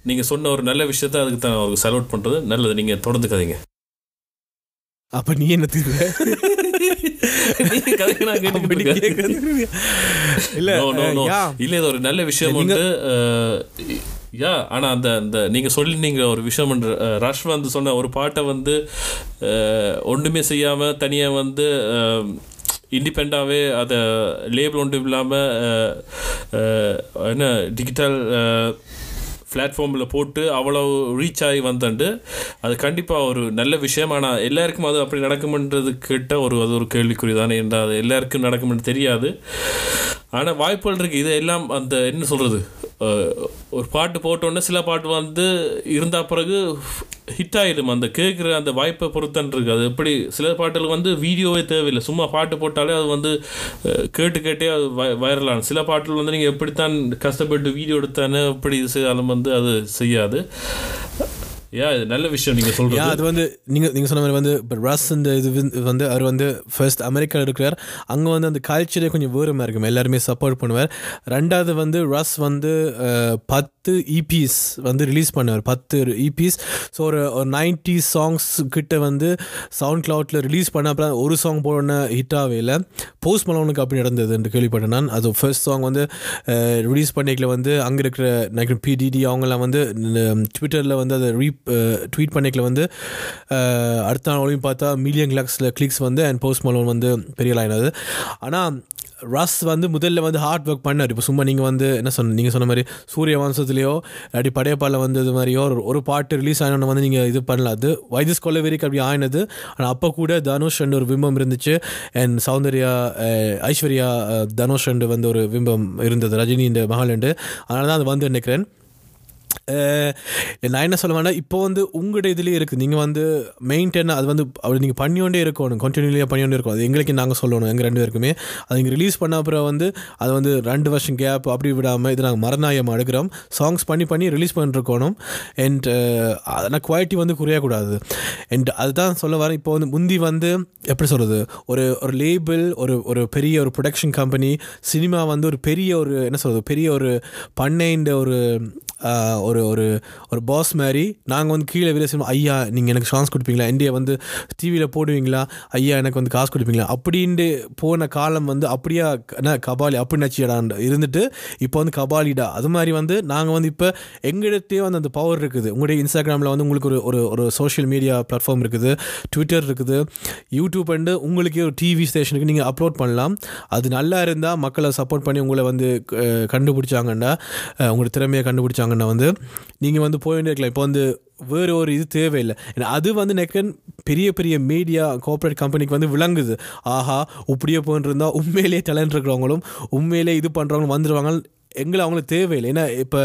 நீங்கள் சொன்ன ஒரு நல்ல விஷயத்த அதுக்கு தான் அவருக்கு செலவுட் பண்ணுறது நல்லது நீங்கள் தொடர்ந்துக்காதீங்க. அப்போ நீ என்ன தீர்வு இல்ல இல்ல இது ஒரு நல்ல விஷயம் வந்து யா ஆனா அந்த அந்த நீங்க சொல்லினீங்க ஒரு விஷயம் ரஷ் வந்து சொன்ன ஒரு பாட்டை வந்து அஹ், ஒண்ணுமே செய்யாம தனியா வந்து இண்டிபெண்டாகவே அதை லேபிள் ஒன்றும் இல்லாமல் என்ன டிஜிட்டல் பிளாட்ஃபார்மில் போட்டு அவ்வளோ ரீச் ஆகி வந்தண்டு. அது கண்டிப்பாக ஒரு நல்ல விஷயம். ஆனால் எல்லாருக்கும் அது அப்படி நடக்கும்ன்றது கேட்ட ஒரு அது ஒரு கேள்விக்குறி தானே என்றால் அது எல்லாருக்கும் நடக்கும்னு தெரியாது. ஆனால் வாய்ப்புகள் இருக்குது இது எல்லாம் அந்த என்ன சொல்கிறது ஒரு பாட்டு போட்டோன்னே சில பாட்டு வந்து இருந்தால் பிறகு ஹிட் ஆகிடும் அந்த கேட்குற அந்த வாய்ப்பை பொறுத்தன் அது எப்படி சில பாட்டுகளுக்கு வந்து வீடியோவே தேவையில்லை. சும்மா பாட்டு போட்டாலே அது வந்து கேட்டு கேட்டே அது வைரலான சில பாட்டில் வந்து நீங்கள் எப்படித்தான் கஷ்டப்பட்டு வீடியோ எடுத்தானே எப்படி இது செய்தாலும் வந்து அது செய்யாது. யா இது நல்ல விஷயம் நீங்கள் யா அது வந்து நீங்கள் நீங்கள் சொன்ன மாதிரி வந்து இப்போ ரஸ் இந்த இது வந்து- அவர் வந்து ஃபர்ஸ்ட் அமெரிக்காவில் இருக்கிறார். அங்கே வந்து அந்த கல்ச்சரே கொஞ்சம் வேறுமா இருக்கும். எல்லாருமே சப்போர்ட் பண்ணுவார். ரெண்டாவது வந்து ரஸ் வந்து பத் பத்து e இபிஸ் வந்து ரிலீஸ் பண்ணுவார். பத்து e இபிஸ் ஸோ ஒரு ஒரு நைன்டி சாங்ஸ் கிட்ட வந்து சவுண்ட் கிளவுட்டில் ரிலீஸ் பண்ண அப்புறம் ஒரு சாங் போன ஹிட்டாகவே இல்லை. போஸ்ட் மலோனுக்கு அப்படி நடந்தது என்று கேள்விப்பட்டேன் நான். அது ஃபர்ஸ்ட் சாங் வந்து ரிலீஸ் பண்ணிக்கல வந்து அங்கே இருக்கிற நினைக்கிறேன் பிடிடி அவங்கெல்லாம் வந்து ட்விட்டரில் வந்து அதை ரீ ட்வீட் பண்ணிக்கல வந்து அடுத்த நாளையும் பார்த்தா மில்லியன் கிளாக்ஸில் கிளிக்ஸ் வந்து அண்ட் போஸ்ட் மலோன் வந்து பெரிய லைனது ஆனால் ரஸ் வந்து முதல்ல வந்து ஹார்ட் ஒர்க் பண்ணார். இப்போ சும்மா நீங்கள் வந்து என்ன சொன்ன நீங்கள் சொன்ன மாதிரி சூரிய வம்சத்துலேயோ அப்படி படையப்பால வந்து இது மாதிரியோ ஒரு ஒரு பாட்டு ரிலீஸ் ஆனோன்னு வந்து நீங்கள் இது பண்ணலாம் அது வைத்திஸ் கொல்லவெறிக்கு அப்படி ஆயினது. ஆனால் அப்போ கூட தனுஷ் ரெண்டு ஒரு பிம்பம் இருந்துச்சு. அண்ட் சௌந்தர்யா ஐஸ்வர்யா தனுஷ் ரெண்டு வந்து ஒரு பிம்பம் இருந்தது. ரஜினி இந்த மகள் ரெண்டு. அதனால தான் அது வந்து நினைக்கிறேன். நான் என்ன சொல்ல வேணா இப்போ வந்து உங்களோட இதுலேயே இருக்குது நீங்கள் வந்து மெயின்டைன் அது வந்து அப்படி நீங்கள் பண்ணிக்கொண்டே இருக்கணும். கண்டினியூலியாக பண்ணிக்கொண்டே இருக்கணும். அது எங்களுக்கு நாங்கள் சொல்லணும் எங்கள் ரெண்டு பேருக்குமே. அது இங்கே ரிலீஸ் பண்ண அப்புறம் வந்து அது வந்து ரெண்டு வருஷம் கேப் அப்படி விடாமல் இது நாங்கள் மரணாயம் எடுக்கிறோம். சாங்ஸ் பண்ணி பண்ணி ரிலீஸ் பண்ணிருக்கணும். அண்ட் அதனால் குவாலிட்டி வந்து குறையக்கூடாது. அண்ட் அதுதான் சொல்ல வரேன். இப்போ வந்து முந்தி வந்து எப்படி சொல்கிறது ஒரு ஒரு லேபிள் ஒரு ஒரு பெரிய ஒரு ப்ரொடக்ஷன் கம்பெனி சினிமா வந்து ஒரு பெரிய ஒரு என்ன சொல்கிறது பெரிய ஒரு பண்ணைன்ற ஒரு ஒரு ஒரு ஒரு பாஸ் மாதிரி நாங்கள் வந்து கீழே வேலை செய்யணும் ஐயா நீங்கள் எனக்கு சான்ஸ் கொடுப்பீங்களா? இந்தியா வந்து டிவியில் போடுவீங்களா? ஐயா எனக்கு வந்து காசு கொடுப்பீங்களா? அப்படின்ட்டு போன காலம் வந்து அப்படியா என்ன கபாலி அப்படி இருந்துட்டு இப்போ வந்து கபாலிடா. அது மாதிரி வந்து நாங்கள் வந்து இப்போ எங்கிட்டே வந்து அந்த பவர் இருக்குது. உங்களுடைய இன்ஸ்டாகிராமில் வந்து உங்களுக்கு ஒரு ஒரு ஒரு சோஷியல் மீடியா பிளாட்ஃபார்ம் இருக்குது ட்விட்டர் இருக்குது யூடியூப் அண்டு உங்களுக்கே ஒரு டிவி ஸ்டேஷனுக்கு நீங்கள் அப்லோட் பண்ணலாம். அது நல்லா இருந்தால் மக்களை சப்போர்ட் பண்ணி உங்களை வந்து கண்டுபிடிச்சாங்கன்னா அஹ், உங்களோட திறமையை கண்டுபிடிச்சாங்கன்னா வந்து நீங்கள் வந்து போய் இருக்கலாம். இப்போ வந்து வேறு ஒரு இது தேவையில்லை. ஏன்னா அது வந்து நெக்கன் பெரிய பெரிய மீடியா கோஆப்ரேட் கம்பெனிக்கு வந்து விளங்குது. ஆஹா இப்படியே போயிட்டு உண்மையிலேயே டேலண்ட் இருக்கிறவங்களும் உண்மையிலே இது பண்ணுறவங்களும் வந்துடுவாங்க எங்களை அவங்களுக்கு தேவையில்லை. ஏன்னா இப்போ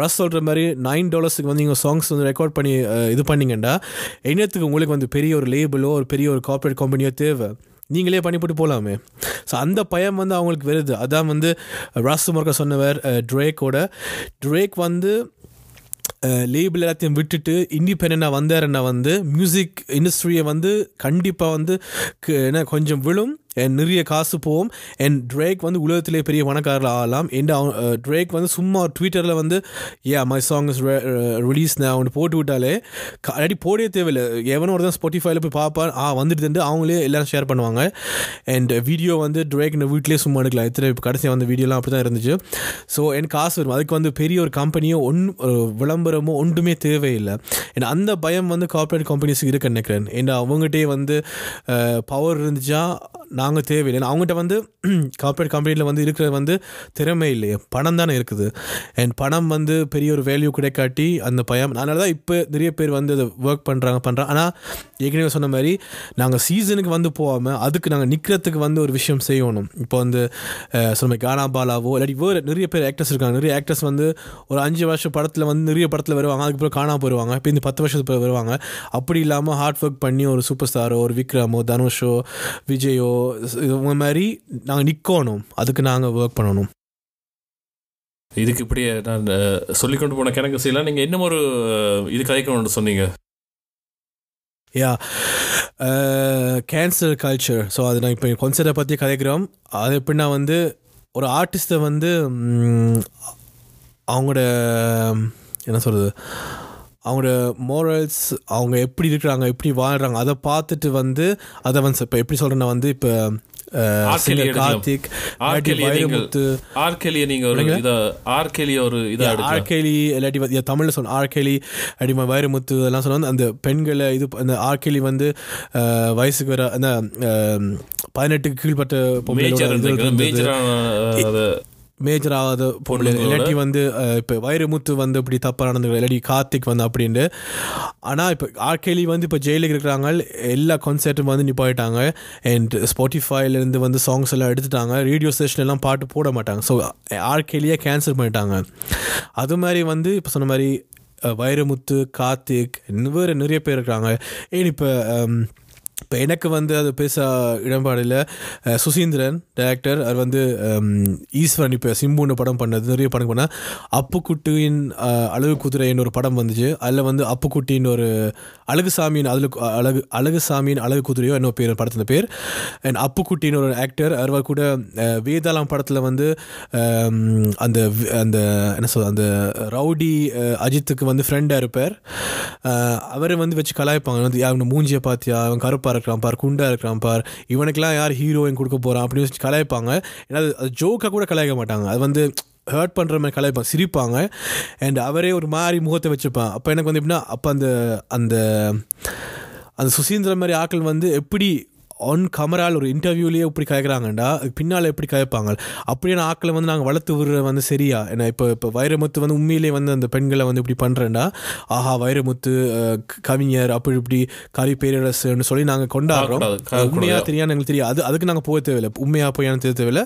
ரஸ் சொல்கிற மாதிரி நைன் டாலர்ஸுக்கு வந்து நீங்கள் சாங்ஸ் வந்து ரெக்கார்ட் பண்ணி இது பண்ணிங்கன்னா என்னத்துக்கு உங்களுக்கு வந்து பெரிய ஒரு லேபிளோ ஒரு பெரிய ஒரு கார்ப்பரேட் கம்பெனியோ தேவை? நீங்களே பண்ணி போட்டு போகலாமே ஸோ அந்த பயம் வந்து அவங்களுக்கு வருது. அதான் வந்து ராஸ் முருகா சொன்னவர் ட்ரேக்கோட ட்ரேக் வந்து லேபிள் எல்லாத்தையும் விட்டுட்டு இண்டிபெண்டாக வந்தாருன்னா வந்து மியூசிக் இண்டஸ்ட்ரியை வந்து கண்டிப்பாக வந்து க- என்ன கொஞ்சம் விழும். நிறைய காசு போகும். அண்ட் ட்ரேக் வந்து உலகத்திலே பெரிய பணக்காரர் ஆகலாம். என் ட்ரேக் வந்து சும்மா ட்விட்டரில் வந்து a my song is release நான் போட்டு விட்டாலே அடி போடவே தேவையில்லை. எவனோ ஒருத்தன் ஸ்பாட்டிஃபைல போய் பார்ப்பான். ஆ வந்துட்டு அவங்களே எல்லாரும் ஷேர் பண்ணுவாங்க. அண்ட் வீடியோ வந்து ட்ரேக் வீட்டிலே சும்மா எடுக்கலாம் எத்தனை இப்போ கடைசியாக வந்த வீடியோலாம் அப்படி தான் இருந்துச்சு. ஸோ எனக்கு காசு வரும். அதுக்கு வந்து பெரிய ஒரு கம்பெனியோ ஒன் விளம்பரமோ ஒன்றுமே தேவையில்லை. ஏன்னா அந்த பயம் வந்து கார்ப்பரேட் கம்பெனிஸுக்கு இருக்க நினைக்கிறேன். ஏன்னா அவங்ககிட்டே வந்து பவர் இருந்துச்சா அவங்க தேவையில்லை. ஏன்னா அவங்ககிட்ட வந்து கார்ப்பரேட் கம்பெனியில் வந்து இருக்கிறது வந்து திறமை இல்லையே. பணம் தானே இருக்குது. அண்ட் பணம் வந்து பெரிய ஒரு வேல்யூ கிடைக்காட்டி அந்த பயம் அதனால தான் இப்போ நிறைய பேர் வந்து அதை ஒர்க் பண்ணுறாங்க பண்ணுறாங்க ஆனால் ஏற்கனவே சொன்ன மாதிரி நாங்கள் சீசனுக்கு வந்து போகாமல் அதுக்கு நாங்கள் நிற்கிறதுக்கு வந்து ஒரு விஷயம் செய்யணும். இப்போ வந்து சொன்ன கானா பாலாவோ இல்லாட்டி வேறு நிறைய பேர் ஆக்டர்ஸ் இருக்காங்க. நிறைய ஆக்டர்ஸ் வந்து ஒரு அஞ்சு வருஷம் படத்தில் வந்து நிறைய படத்தில் வருவாங்க. அதுக்கப்புறம் காணாமல் போயிடுவாங்க இப்போ இந்த பத்து வருஷத்துக்கு வருவாங்க. அப்படி இல்லாமல் ஹார்ட் ஒர்க் பண்ணி ஒரு சூப்பர் ஸ்டாரோ ஒரு விக்ரமோ தனுஷோ விஜயோ இவங்க மாதிரி நாங்கள் நிற்கணும் அதுக்கு நாங்கள் ஒர்க் பண்ணணும். இதுக்கு இப்படியே நான் அஹ், சொல்லிக் கொண்டு போன கணக்கு செய்யலாம் நீங்கள் இன்னும் ஒரு இது கதைக்கணும்னு சொன்னீங்க. யா கேன்சர் கல்ச்சர் ஸோ அது நான் இப்போ கான்சர்ட்டை பற்றி கதைக்கிறோம். அது எப்படின்னா வந்து ஒரு ஆர்டிஸ்ட்டை வந்து அவங்களோட என்ன சொல்கிறது அவங்களோட மோரல்ஸ் அவங்க எப்படி இருக்கிறாங்க எப்படி வாழ்கிறாங்க அதை பார்த்துட்டு வந்து அதை வந்து இப்போ எப்படி சொல்கிறேன்னா வந்து இப்போ. கார்த்திக் வைரமுத்து. ஆர்கெலியை நீங்கள் ஒரு இதை ஆர்கெலியை ஒரு இதாக எடுக்கலாம் ஆர்கேலி இல்லாட்டி தமிழில் சொன்ன ஆர்கேலி அடிமா வைரமுத்து இதெல்லாம் சொன்னா அந்த பெண்களை இது அந்த ஆர்கேலி வந்து வயசுக்கு வர அந்த பதினெட்டுக்கு கீழ்பட்ட மேஜர் ஆகாத பொம்பளை இல்லாட்டி வந்து இப்போ வைரமுத்து வந்து இப்படி தப்பாக நடந்து இல்லாட்டி கார்த்திக் வந்து அப்படின்ட்டு. ஆனால் இப்போ ஆர்கேலி வந்து இப்போ ஜெயிலுக்கு இருக்கிறாங்க. எல்லா கான்சர்ட்டும் வந்து நிப்பாயிட்டாங்க அண்ட் ஸ்பாட்டிஃபைலேருந்து வந்து சாங்ஸ் எல்லாம் எடுத்துட்டாங்க. ரேடியோ ஸ்டேஷன் எல்லாம் பாட்டு போட மாட்டாங்க. ஸோ ஆர்கேலியே கேன்சல் பண்ணிட்டாங்க. அது மாதிரி வந்து இப்போ சொன்ன மாதிரி வைரமுத்து கார்த்திக் இன்னும் வேறு நிறைய பேர் இருக்கிறாங்க. ஏன் இப்போ இப்போ எனக்கு வந்து அது பேச இடம்பாடில் சுசீந்திரன் டேரக்டர் அவர் வந்து ஈஸ்வரன் இப்போ சிம்புன்னு படம் பண்ணது நிறைய படம் பண்ண. அப்புக்குட்டியின் அழகு குதிரைன்னு ஒரு படம் வந்துச்சு. அதில் வந்து அப்புக்குட்டின்னு ஒரு அழகுசாமியின் அதில் அழகு அழகுசாமியின் அழகு குதிரையோ என்ன பேர் படத்தின் பேர். அண்ட் அப்புக்குட்டின்னு ஒரு ஆக்டர் அவர் கூட வேதாளம் படத்தில் வந்து அந்த அந்த என்ன சொல் அந்த ரவுடி அஜித்துக்கு வந்து ஃப்ரெண்டாக இருப்பார். அவரை வந்து வச்சு கலாய்ப்பாங்க. வந்து அவங்க மூஞ்சியை பார்த்தியா? அவன் கருப்பாக இருக்கிறான் பார் குண்டா இருக்கிறான் பார். இவனுக்கெல்லாம் யார் ஹீரோயின் கொடுக்க போகிறான் அப்படின்னு வச்சு கலாய்ப்பாங்க. ஏன்னா அது- ஜோக்காக கூட கலாய்க்க மாட்டாங்க. அது வந்து ஹர்ட் பண்ணுற மாதிரி கலாய்ப்பாங்க சிரிப்பாங்க. அண்ட் அவரே ஒரு மாதிரி முகத்தை வச்சுப்பான். அப்போ எனக்கு வந்து எப்படின்னா அப்போ அந்த அந்த அந்த சுசீந்திர மாதிரி ஆட்கள் வந்து எப்படி ஆன் கமரால் ஒரு இன்டர்வியூலேயே இப்படி கயக்கிறாங்கண்டா பின்னால் எப்படி கயப்பாங்க? அப்படியான ஆக்களை வந்து நாங்கள் வளர்த்து விடுறது வந்து சரியா? ஏன்னா இப்போ இப்போ வைரமுத்து வந்து உண்மையிலே வந்து அந்த பெண்களை வந்து இப்படி பண்ணுறேன்டா ஆஹா வைரமுத்து கவிஞர் அப்படி இப்படி கவி பேரரசுன்னு சொல்லி நாங்கள் கொண்டாடுறோம். உண்மையாக தெரியாது எங்களுக்கு தெரியும் அது அதுக்கு நாங்கள் போக தேவையில்லை. உண்மையாக போயான்னு தெரிய தேவையில்லை.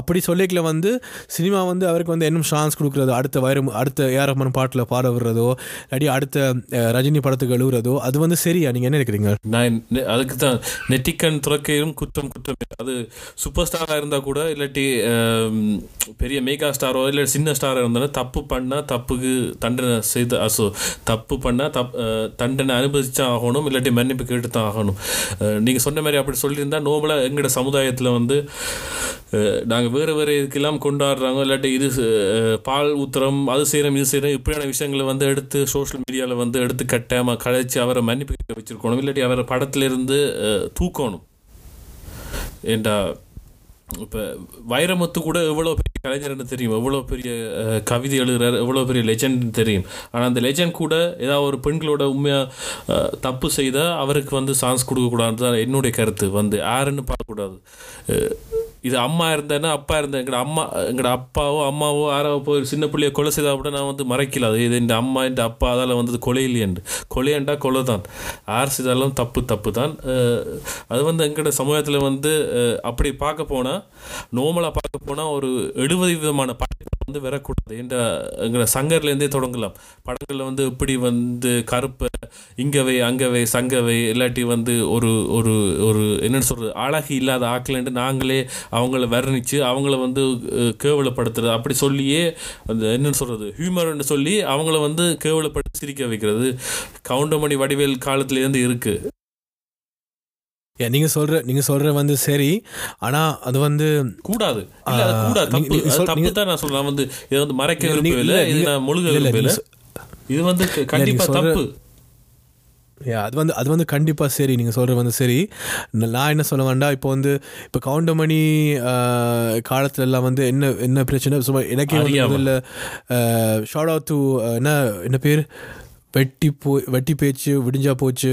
அப்படி சொல்லிக்கல வந்து சினிமா வந்து அவருக்கு வந்து இன்னும் சான்ஸ் கொடுக்குறது அடுத்த வைரம் அடுத்த ஏஆர் ரஹ்மான் பாட்டில் பாட விடுறதோ இல்லாட்டி அடுத்த ரஜினி படத்துக்கு எழுவுறதோ அது வந்து சரியா? நீங்கள் என்ன நினைக்கிறீங்க? நான் அதுக்கு தான் நெட்டிக்கண் துறக்கையும் குற்றம் குற்றம். அது சூப்பர் ஸ்டாராக இருந்தால் கூட இல்லாட்டி பெரிய மேகா ஸ்டாரோ இல்லை சின்ன ஸ்டாராக இருந்தாலும் தப்பு பண்ணால் தப்புக்கு தண்டனை செய்து அசோ தப்பு பண்ணால் தப் தண்டனை அனுபவிச்சா ஆகணும் இல்லாட்டி மன்னிப்பு கேட்டு தான் ஆகணும் நீங்கள் சொன்ன மாதிரி அப்படி சொல்லியிருந்தால் நோபலாக எங்களோட சமுதாயத்தில் வந்து நாங்கள் வேறு வேறு இதுக்கெல்லாம் கொண்டாடுறாங்க. இல்லாட்டி இது பால் ஊத்துறோம் அது செய்கிறோம் இது செய்கிறோம் இப்படியான விஷயங்களை வந்து எடுத்து சோஷியல் மீடியாவில் வந்து எடுத்து கட்டாமல் கழிச்சு அவரை மன்னிப்பு வச்சுருக்கணும் வச்சிருக்கணும். இல்லாட்டி அவரை படத்துலேருந்து தூக்கணும். ஏண்டா இப்போ வைரமுத்து கூட எவ்வளோ பெரிய கலைஞர்னு தெரியும். எவ்வளோ பெரிய கவிதை எழுதுறார் எவ்வளோ பெரிய லெஜெண்ட்னு தெரியும். ஆனால் அந்த லெஜெண்ட் கூட ஏதாவது ஒரு பெண்களோட உண்மையாக தப்பு செய்தால் அவருக்கு வந்து சான்ஸ் கொடுக்கக்கூடாது தான் என்னுடைய கருத்து. வந்து யாருன்னு பார்க்கக்கூடாது. இது அம்மா இருந்தேன்னா அப்பா இருந்தேன். எங்களோட அம்மா எங்களோட அப்பாவோ அம்மாவோ யாரோ போய் சின்ன பிள்ளைய கொலை செய்தால் கூட நான் வந்து மறைக்கல. அது இது இந்த அம்மா இந்த அப்பா அதால் வந்தது கொலை இல்லையண்டு கொலையண்டா கொலை தான். யார் செய்தாலும் தப்பு தப்பு தான். அது வந்து எங்களோட சமூகத்தில் வந்து அப்படி பார்க்க போனால் நோமலாக பார்க்க போனால் ஒரு எழுபது விதமான படங்கள் வந்து வரக்கூடாது என்ற எங்களை சங்கர்லேருந்தே தொடங்கலாம். படங்களில் வந்து இப்படி வந்து கருப்பை இங்கவை அங்கவை சங்கவை இல்லாட்டி வந்து ஒரு ஒரு ஒரு என்னன்னு சொல்கிறது அழகு இல்லாத ஆக்கலன்ட்டு நாங்களே அவங்கள வர்ணித்து அவங்கள வந்து கேவலப்படுத்துறது. அப்படி சொல்லியே அந்த என்னன்னு சொல்கிறது ஹியூமர்னு சொல்லி அவங்கள வந்து கேவலப்படுத்தி சிரிக்க வைக்கிறது. கவுண்டமணி வடிவேல் காலத்துலேருந்து இருக்குது நீங்கள் சொல்கிற நீங்கள் சொல்கிற வந்து சரி ஆனால் அது வந்து கூடாது. இல்ல, நீங்க- தப்பு. நீங்க நீங்க- தான் நான் வந்து இதை வந்து மறைக்க நீங்க- விரும்பவில்லை. இல்ல, இது நீங்க- நான் முழுக இல்ல, இல்ல, விரும்பவில்லை. நீங்க இது வந்து க- கண்டிப்பா சொல்ற- தப்பு. அது வந்து அது வந்து கண்டிப்பாக சரி. நீங்கள் சொல்கிறது வந்து சரி. நான் என்ன சொல்ல வேண்டாம் இப்போ வந்து இப்போ கவுண்டமணி காலத்துல எல்லாம் வந்து என்ன என்ன பிரச்சனை? சும்மா எனக்கே வந்து. முதல்ல ஷார்ட் அவுட் டு என்ன என்ன பேர்? வெட்டி போ வெட்டி பேச்சு விடிஞ்சா போச்சு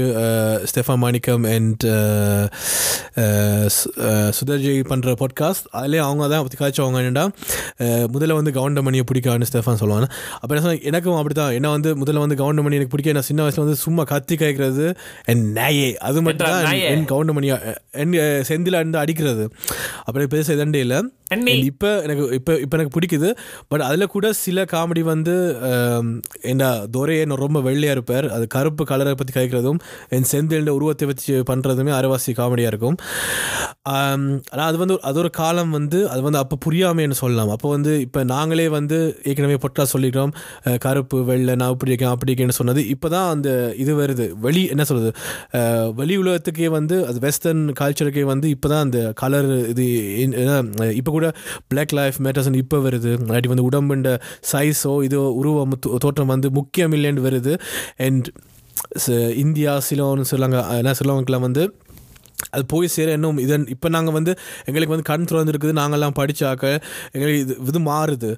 ஸ்டெஃபா மாணிக்கம் அண்ட் சுதர்ஜி பண்ணுற பாட்காஸ்ட் அதிலே அவங்க தான் பற்றி காய்ச்சவங்க என்னடா முதல்ல வந்து கவுண்டமணியை பிடிக்கான்னு ஸ்டெஃபான் சொல்லுவாங்க. அப்போ என்ன சொன்னா, எனக்கும் அப்படி தான் என்ன வந்து முதல்ல வந்து கவுண்டமணி எனக்கு பிடிக்க நான் சின்ன வயசுல வந்து சும்மா கத்தி கேட்கறது என் நாயே. அது மட்டும் தான். என் கவுண்டமணியா என் செந்தில இருந்து அடிக்கிறது. அப்படி பேச இதண்டே இல்லை. இப்போ எனக்கு இப்போ இப்போ எனக்கு பிடிக்குது. பட் அதில் கூட சில காமெடி வந்து um, என்ன துரையே ரொம்ப வெள்ளையாக இருப்பார். அது கருப்பு கலரை பற்றி கழிக்கிறதும் என் செந்தில் உருவத்தை வச்சு பண்ணுறதுமே அரைவாசி காமெடியாக இருக்கும். Um, ஆனால் அது வந்து அது ஒரு காலம் வந்து அது வந்து அப்போ புரியாமைன்னு சொல்லலாம். அப்போ வந்து இப்போ நாங்களே வந்து ஏற்கனவே பொட்டா சொல்லிக்கிறோம் கருப்பு வெள்ளை நான் இப்படி இருக்கேன் அப்படி இருக்கேன்னு சொன்னது. இப்போ தான் அந்த இது வருது. வெளி என்ன சொல்கிறது வெளி உலகத்துக்கே வந்து அது வெஸ்டர்ன் கல்ச்சருக்கே வந்து இப்போ தான் அந்த கலர் இது இப்போ கூட பிளாக் லைஃப் மேட்டர்ஸ்னு இப்போ வருது. இல்லாட்டி வந்து உடம்புண்ட சைஸோ இதோ உருவம் தோற்றம் வந்து முக்கியம் இல்லைன்னு வருது. அண்ட் இந்தியா சிலோன்னு சொல்லுவாங்க என்ன சொல்லுவாங்கலாம் வந்து அது போய் சேர இன்னும் இதன் இப்போ நாங்கள் வந்து எங்களுக்கு வந்து கண் திறந்துருக்குது நாங்கள்லாம் படித்தாக்க எங்களுக்கு இது இது மாறுது.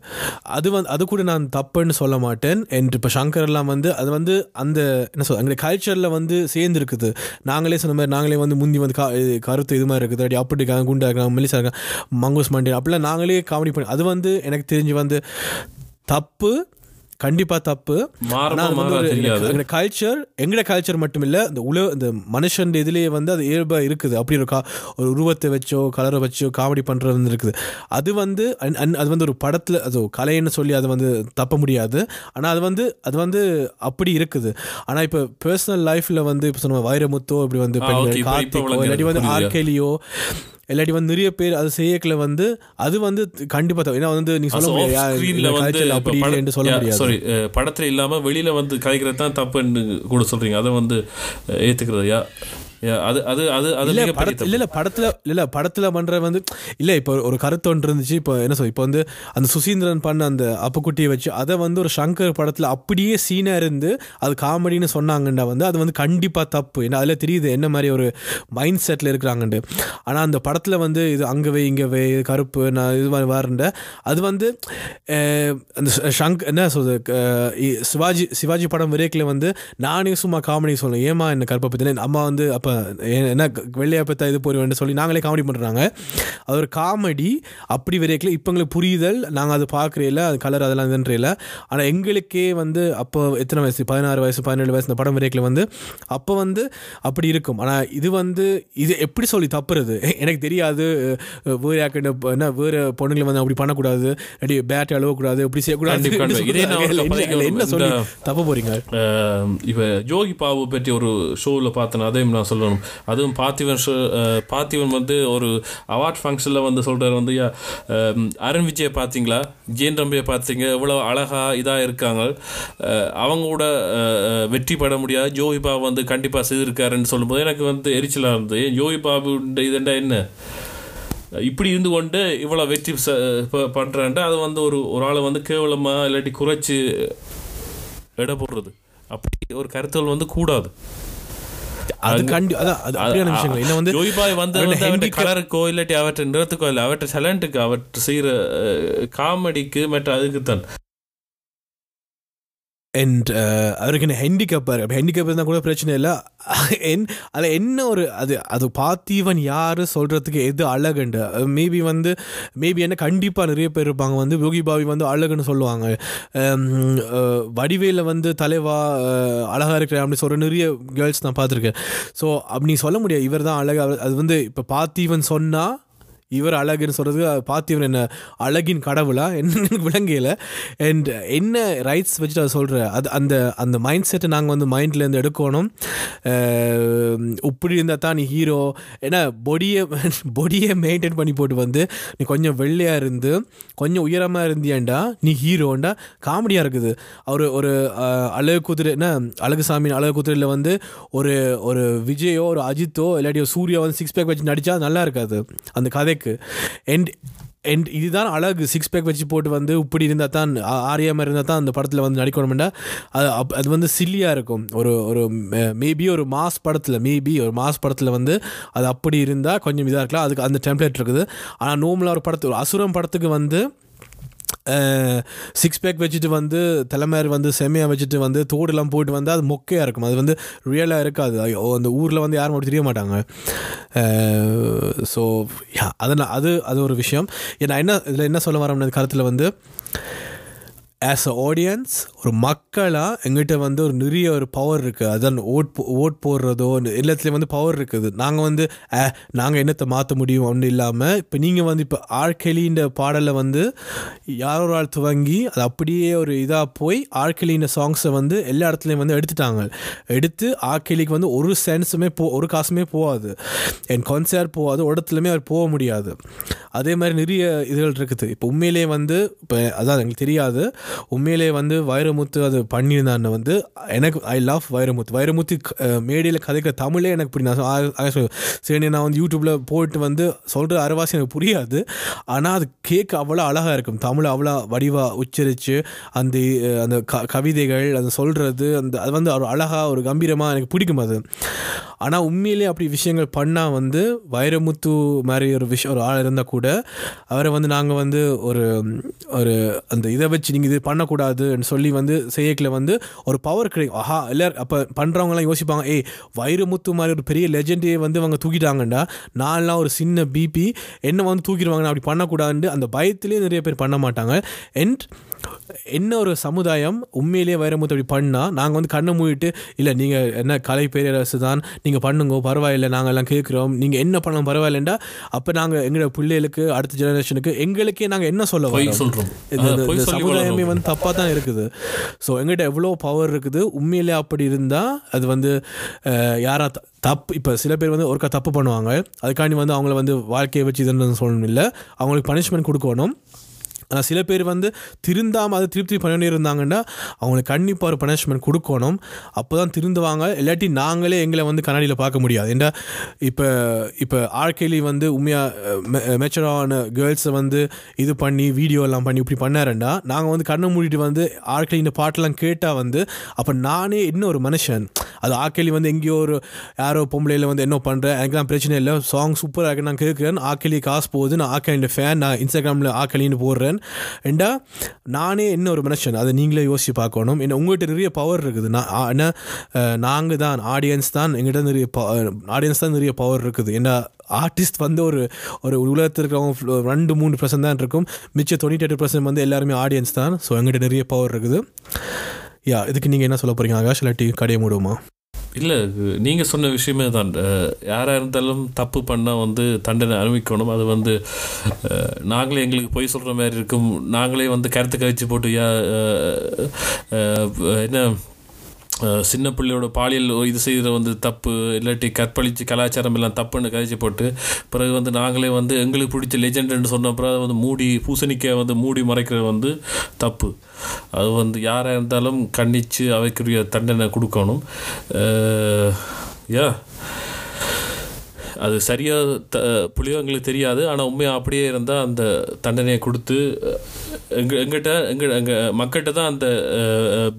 அது வந்து அது கூட நான் தப்புன்னு சொல்ல மாட்டேன். என்று இப்போ சங்கர்லாம் வந்து அது வந்து அந்த என்ன சொல் எங்களுடைய கல்ச்சரில் வந்து சேர்ந்துருக்குது. நாங்களே சொன்ன மாதிரி நாங்களே வந்து முந்தி வந்து கா இது கருத்து இது மாதிரி இருக்குது. அப்படி அப்படி இருக்காங்க குண்டா இருக்காங்க மெலிசா இருக்காங்க மங்கூஸ் மண்டி அப்படிலாம் நாங்களே காமெடி பண்ணி அது வந்து எனக்கு தெரிஞ்சு வந்து தப்பு. கண்டிப்பாக தப்பு. கல்ச்சர் எங்கட கல்ச்சர் மட்டும் இல்லை இந்த உலக இந்த மனுஷன் இதுலேயே வந்து அது இயல்பாக இருக்குது. அப்படி ஒரு ஒரு உருவத்தை வச்சோ கலரை வச்சோ காமெடி பண்ணுறது வந்து இருக்குது. அது வந்து அது வந்து ஒரு படத்தில் அது கலைன்னு சொல்லி அதை வந்து தப்ப முடியாது. ஆனால் அது வந்து அது வந்து அப்படி இருக்குது. ஆனால் இப்போ பர்சனல் லைஃப்பில் வந்து இப்போ சொன்ன வைரமுத்தோ இப்படி வந்து பெண்கள் கார்த்திகோ இல்லாட்டி வந்து. ஆர்கேலியோ இல்லாட்டி வந்து நிறைய பேர் அது செய்யக்கல வந்து அது வந்து கண்டிப்பாக தப்பு. ஏன்னா வந்து நீ சொல்ல முடியாது. சொல்ல முடியாது. சாரி படத்துல இல்லாம வெளியில வந்து கதைக்கிறது தான் தப்புன்னு கூட சொல்றீங்க. அதை வந்து அஹ், ஏத்துக்கிறது யா யா, அது அது அது அது இல்ல படத்துல இல்ல இல்ல படத்துல இல்ல படத்துல பண்ற வந்து இல்ல இப்போ ஒரு கருத்து ஒன்று இருந்துச்சு இப்போ என்ன சொல் இப்போ வந்து அந்த சுசீந்திரன் பண்ண அந்த அப்புக்குட்டியை வச்சு அதை வந்து ஒரு சங்கர் படத்துல அப்படியே சீனா இருந்து அது காமெடின்னு சொன்னாங்கண்டா வந்து அது வந்து கண்டிப்பா தப்பு. ஏன்னா அதுல தெரியுது என்ன மாதிரி ஒரு மைண்ட் செட்ல இருக்கிறாங்கண்டு. ஆனா அந்த படத்துல வந்து இது அங்கவே இங்கவே இது கருப்பு நான் இது மாதிரி வாருண்ட அது வந்து அந்த ஷங்க் என்ன சொல்றது சிவாஜி சிவாஜி படம் விரேக்கில் வந்து நானே சும்மா காமெடி சொல்லுவேன் ஏமா என்ன கருப்பை பற்றின அம்மா வந்து அப்போ அப்போ என்ன வெள்ளையா பத்தா இது போடுவேன் சொல்லி நாங்களே காமெடி பண்ணுறாங்க அது ஒரு காமெடி அப்படி வரைக்கும் இப்போ எங்களுக்கு புரிதல். நாங்கள் அது பார்க்குறதில்ல அது கலர் அதெல்லாம் இதுன்றதில்ல ஆனால் எங்களுக்கே வந்து அப்போ எத்தனை வயசு? பதினாறு வயசு பதினேழு வயசு இந்த படம் வரைக்கும் வந்து அப்போ வந்து அப்படி இருக்கும். ஆனால் இது வந்து இது எப்படி சொல்லி தப்புறது? எனக்கு தெரியாது. வேறு யாக்கிட்ட என்ன வேறு பொண்ணுங்களை வந்து அப்படி பண்ணக்கூடாது. அப்படி பேட் அழுவக்கூடாது இப்படி செய்யக்கூடாது என்ன சொல்லி தப்ப போறீங்க? அஹ் இப்ப ஜோகி பாபு பற்றி ஒரு ஷோவில் பார்த்தேன். அதையும் நான் சொல்லணும். அதுவும் பார்த்திவன் பார்த்திவன் வந்து ஒரு அவார்ட் ஃபங்க்ஷனில் வந்து சொல்கிறார் வந்து அருண் விஜயை பார்த்தீங்களா ஜெயன் ரம்பியை பார்த்தீங்க இவ்வளோ அழகாக இதாக இருக்காங்க. அவங்க கூட வெற்றி பெற முடியாது. ஜோகி பாபு வந்து கண்டிப்பாக செய்திருக்காருன்னு சொல்லும்போது எனக்கு வந்து எரிச்சலாக இருந்தது. ஜோகி பாபு இதுண்டா என்ன? இப்படி இருந்து கொண்டு இவ்வளோ வெற்றி ச- அது வந்து ஒரு ஒரு ஆளை வந்து கேவலமாக இல்லாட்டி குறைச்சி எடை போடுறது. அப்படி ஒரு கருத்துகள் வந்து கூடாது. அது கண்டி அதான் அது அப்படியான விஷயங்கள். என்ன வந்து ஜோய் பாய் வந்து அவற்றை கலருக்கோ இல்லாட்டி அவற்றை நிறத்துக்கோ இல்லை அவற்றை டேலண்ட்டுக்கு அவற்றை செய்கிற காமெடிக்கு மற்ற அதுக்கு தான். அண்ட் uh, அவருக்கு என்ன ஹேண்டிகேப் ஹேண்டிகப் இருந்தால் கூட பிரச்சனை இல்லை. என் அதில் என்ன ஒரு அது அது பார்த்தீவன் யார் சொல்கிறதுக்கு எது அழகுண்டு? மேபி வந்து மேபி என்ன கண்டிப்பாக நிறைய பேர் இருப்பாங்க. வந்து யோகி பாவி வந்து அழகுன்னு சொல்லுவாங்க. வடிவேலில் வடிவேல வந்து தலைவா அழகாக இருக்கிற அப்படி சொல்கிற நிறைய கேர்ள்ஸ் நான் பார்த்துருக்கேன். ஸோ அப்படி சொல்ல முடியாது. இவர் தான் அழகு அது வந்து இப்போ பார்த்தீவன் சொன்னால் இவர் அழகுன்னு சொல்கிறது இவர் என்ன அழகின் கடவுளா? என்ன விளங்கையில் அண்ட் என்ன ரைட்ஸ் வச்சுட்டு அதை சொல்கிற அது அந்த அந்த மைண்ட் செட்டை நாங்கள் வந்து மைண்ட்லேருந்து எடுக்கணும். இப்படி இருந்தால் தான் நீ ஹீரோ ஏன்னா பொடியை பொடியை மெயின்டைன் பண்ணி போட்டு வந்து நீ கொஞ்சம் வெள்ளையாக இருந்து கொஞ்சம் உயரமாக இருந்தியாண்டா நீ ஹீரோண்டா காமெடியாக இருக்குது. அவர் ஒரு அழகு குதிரை என்ன அழகுசாமி அழகு குதிரையில் வந்து ஒரு ஒரு விஜயோ ஒரு அஜித்தோ இல்லாட்டி ஒரு சூர்யா வந்து சிக்ஸ் பேக் வச்சு நடித்தா நல்லா இருக்காது. அந்த பேக்கு அண்ட் அண்ட் இதுதான் அழகு. சிக்ஸ் பேக் வச்சு போட்டு வந்து இப்படி இருந்தால் தான் ஆரியாமல் இருந்தால் தான் அந்த படத்தில் வந்து நடிக்கணும்னா அது அப்- அது வந்து சில்லியாக இருக்கும். ஒரு ஒரு மேபி ஒரு மாஸ் படத்தில் மேபி ஒரு மாஸ் படத்தில் வந்து அது அப்படி இருந்தால் கொஞ்சம் இதாக இருக்கலாம். அதுக்கு அந்த டெம்ப்ளேட் இருக்குது. ஆனால் நோமில் ஒரு படத்து ஒரு அசுரம் படத்துக்கு வந்து சிக்ஸ் பேக் வச்சுட்டு வந்து தலைமையார் வந்து செம்மையாக வச்சுட்டு வந்து தோடுலாம் போட்டு வந்து அது மொக்கையாக இருக்கும். அது வந்து ரியலாக இருக்காது. ஐயோ, அந்த ஊரில் வந்து யாரும் அப்படி தெரிய மாட்டாங்க. ஸோ அதனால் அது அது ஒரு விஷயம். நான் என்ன இதில் என்ன சொல்ல வரேன் கருத்தில் வந்து ஆஸ் அ ஆடியன்ஸ் ஒரு மக்களாக எங்கிட்ட வந்து ஒரு நிறைய ஒரு பவர் இருக்குது அதான் ஓட் போ- ஓட் போடுறதோ எல்லாத்துலேயும் வந்து பவர் இருக்குது. நாங்கள் வந்து நாங்கள் என்னத்தை மாற்ற முடியும் அப்படின்னு இல்லாமல் இப்போ நீங்கள் வந்து இப்போ ஆழ்கெளின்ற பாடலை வந்து யாரோ ஒரு ஆள் துவங்கி அது அப்படியே ஒரு இதாக போய் ஆழ்கெளின்ற சாங்ஸை வந்து எல்லா இடத்துலையும் வந்து எடுத்துட்டாங்க. எடுத்து ஆழ்கெளிக்கு வந்து ஒரு சென்ஸுமே போ ஒரு காசுமே போகாது. என் கான்சர்ட் போகாது உடத்துலையுமே இடத்துலையுமே அவர் போக முடியாது. அதே மாதிரி நிறைய இதுகள் இருக்குது. இப்போ உண்மையிலேயே வந்து இப்போ அதான் எங்களுக்கு தெரியாது. உண்மையிலே வந்து வைரமுத்து அது பண்ணியிருந்தான்னு வந்து எனக்கு ஐ லவ் வைரமுத்து. வைரமுத்து மேடையில் கதைக்கிற தமிழே எனக்கு புரியும் நான் சரி நான் வந்து யூடியூப்பில் போட்டு வந்து சொல்கிற அரைவாசி எனக்கு புரியாது. ஆனால் அது கேட்க அவ்வளோ அழகாக இருக்கும். தமிழ் அவ்வளோ வடிவாக உச்சரித்து அந்த அந்த க கவிதைகள் அந்த சொல்கிறது அந்த அது வந்து ஒரு அழகாக ஒரு கம்பீரமாக எனக்கு பிடிக்கும் அது. ஆனால் உண்மையிலேயே அப்படி விஷயங்கள் பண்ணால் வந்து வைரமுத்து மாதிரி ஒரு விஷயம் ஒரு ஆள் இருந்தால் கூட அவரை வந்து நாங்கள் வந்து ஒரு ஒரு அந்த இதை வச்சு நீங்கள் இது பண்ணக்கூடாதுன்னு சொல்லி வந்து செய்யக்கில் வந்து ஒரு பவர் கிடைக்கும் ஆஹா எல்லாரும் அப்போ பண்ணுறவங்களாம் யோசிப்பாங்க ஏய் வைரமுத்து மாதிரி ஒரு பெரிய லெஜெண்டே வந்து அவங்க தூக்கிட்டாங்கண்டா நான்லாம் ஒரு சின்ன பிபி என்ன வந்து தூக்கிடுவாங்கன்னு அப்படி பண்ணக்கூடாதுன்னு அந்த பயத்துலேயே நிறைய பேர் பண்ண மாட்டாங்க. அண்ட் என்ன ஒரு சமுதாயம் உண்மையிலேயே வைரமுத்து அப்படி பண்ணால் நாங்கள் வந்து கண்ணை மூடிட்டு இல்லை நீங்கள் என்ன கலை பேரரசு தான் நீங்கள் பண்ணுங்க பரவாயில்லை நாங்கள் எல்லாம் கேட்குறோம். நீங்கள் என்ன பண்ணலாம் பரவாயில்லைண்டா அப்போ நாங்கள் எங்களோட பிள்ளைகளுக்கு அடுத்த ஜெனரேஷனுக்கு எங்களுக்கே நாங்கள் என்ன சொல்ல வரோம்? இந்த- சமுதாயமே. வந்து தப்பாக தான் இருக்குது. ஸோ எங்கிட்ட எவ்வளோ பவர் இருக்குது உண்மையிலே அப்படி இருந்தால் அது வந்து யாரா தப்பு இப்போ சில பேர் வந்து ஒருக்கா தப்பு பண்ணுவாங்க. அதுக்காண்டி வந்து அவங்கள வந்து வாழ்க்கையை வச்சு இதுன்னு சொல்லணும் இல்லை அவங்களுக்கு பனிஷ்மெண்ட் கொடுக்கணும். ஆனால் சில பேர் வந்து திருந்தாமல் அதை திருப்தி பண்ணி இருந்தாங்கன்னா அவங்களுக்கு கண்டிப்பாக ஒரு பனிஷ்மெண்ட் கொடுக்கணும். அப்போ தான் திருந்துவாங்க. இல்லாட்டி நாங்களே எங்களை வந்து கண்ணாடியில் பார்க்க முடியாது. ஏன்னா இப்போ இப்போ ஆழ்க்கையில வந்து உண்மையாக மெச்சரான கேர்ள்ஸை வந்து இது பண்ணி வீடியோ எல்லாம் பண்ணி இப்படி பண்ணாருண்டா நாங்கள் வந்து கண்ணை மூடிட்டு வந்து ஆழ்க்கையில் இந்த பாட்டெல்லாம் கேட்டால் வந்து அப்போ நானே இன்னும் ஒரு மனுஷன்? அது ஆக்கேலி வந்து எங்கேயோ ஒரு யாரோ பொம்பளையில் வந்து என்ன பண்ணுறேன் எனக்குலாம் பிரச்சனை இல்லை. சாங் சூப்பராக இருக்கு. நான் கேட்குறேன் ஆக்கேலி காசு போகுது நான் ஆக்கேலியோட ஃபேன் நான் இன்ஸ்டாகிராமில் ஆக்கேலின்னு போடுறேன். மனுஷன் ரெண்டா நானே என்ன ஒரு மனுஷன்? அதை நீங்களே யோசிச்சு பார்க்கணும். என்ன உங்கள்கிட்ட நிறைய பவர் இருக்குது. நான் ஏன்னா என்ன நாங்கள் தான் ஆடியன்ஸ் தான் எங்கிட்ட நிறைய ஆடியன்ஸ் தான் நிறைய பவர் இருக்குது. ஏன்னா ஆர்டிஸ்ட் வந்து ஒரு ஒரு உலகத்தில் இருக்கிறவங்க ரெண்டு மூணு பர்சன்ட் தான் இருக்கும். மிச்சம் தொண்ணூற்றி எட்டு பர்சன்ட் வந்து எல்லாருமே ஆடியன்ஸ் தான். ஸோ எங்கிட்ட நிறைய பவர் இருக்குது. யா இதுக்கு நீங்கள் என்ன சொல்ல போகிறீங்க ஆகாஷ் இல்லாட்டி கடையை மூடுமா இல்லை நீங்கள் சொன்ன விஷயமே தான். யாராக இருந்தாலும் தப்பு பண்ணால் வந்து தண்டனை அனுபவிக்கணும். அது வந்து நாங்களே எங்களுக்கு பொய் சொல்கிற மாதிரி இருக்கும். நாங்களே வந்து கருத்து கழிச்சு போட்டு யா என்ன சின்ன பிள்ளையோட பாலியல் இது செய்கிற வந்து தப்பு இல்லாட்டி கற்பழித்து கலாச்சாரம் எல்லாம் தப்புன்னு கதைச்சி போட்டு பிறகு வந்து நாங்களே வந்து எங்களுக்கு பிடிச்ச லெஜெண்டுன்னு சொன்ன அப்புறம் அதை வந்து மூடி பூசணிக்காய் வந்து மூடி மறைக்கிறது வந்து தப்பு. அது வந்து யாராக இருந்தாலும் கண்டித்து அவைக்குரிய தண்டனை கொடுக்கணும். அஹ், யா. அது சரியாக த புளியோ எங்களுக்கு தெரியாது. ஆனால் உண்மையாக அப்படியே இருந்தால் அந்த தண்டனையை கொடுத்து எங்க எங்கிட்ட எங்க எங்கள் மக்கள்கிட்ட தான் அந்த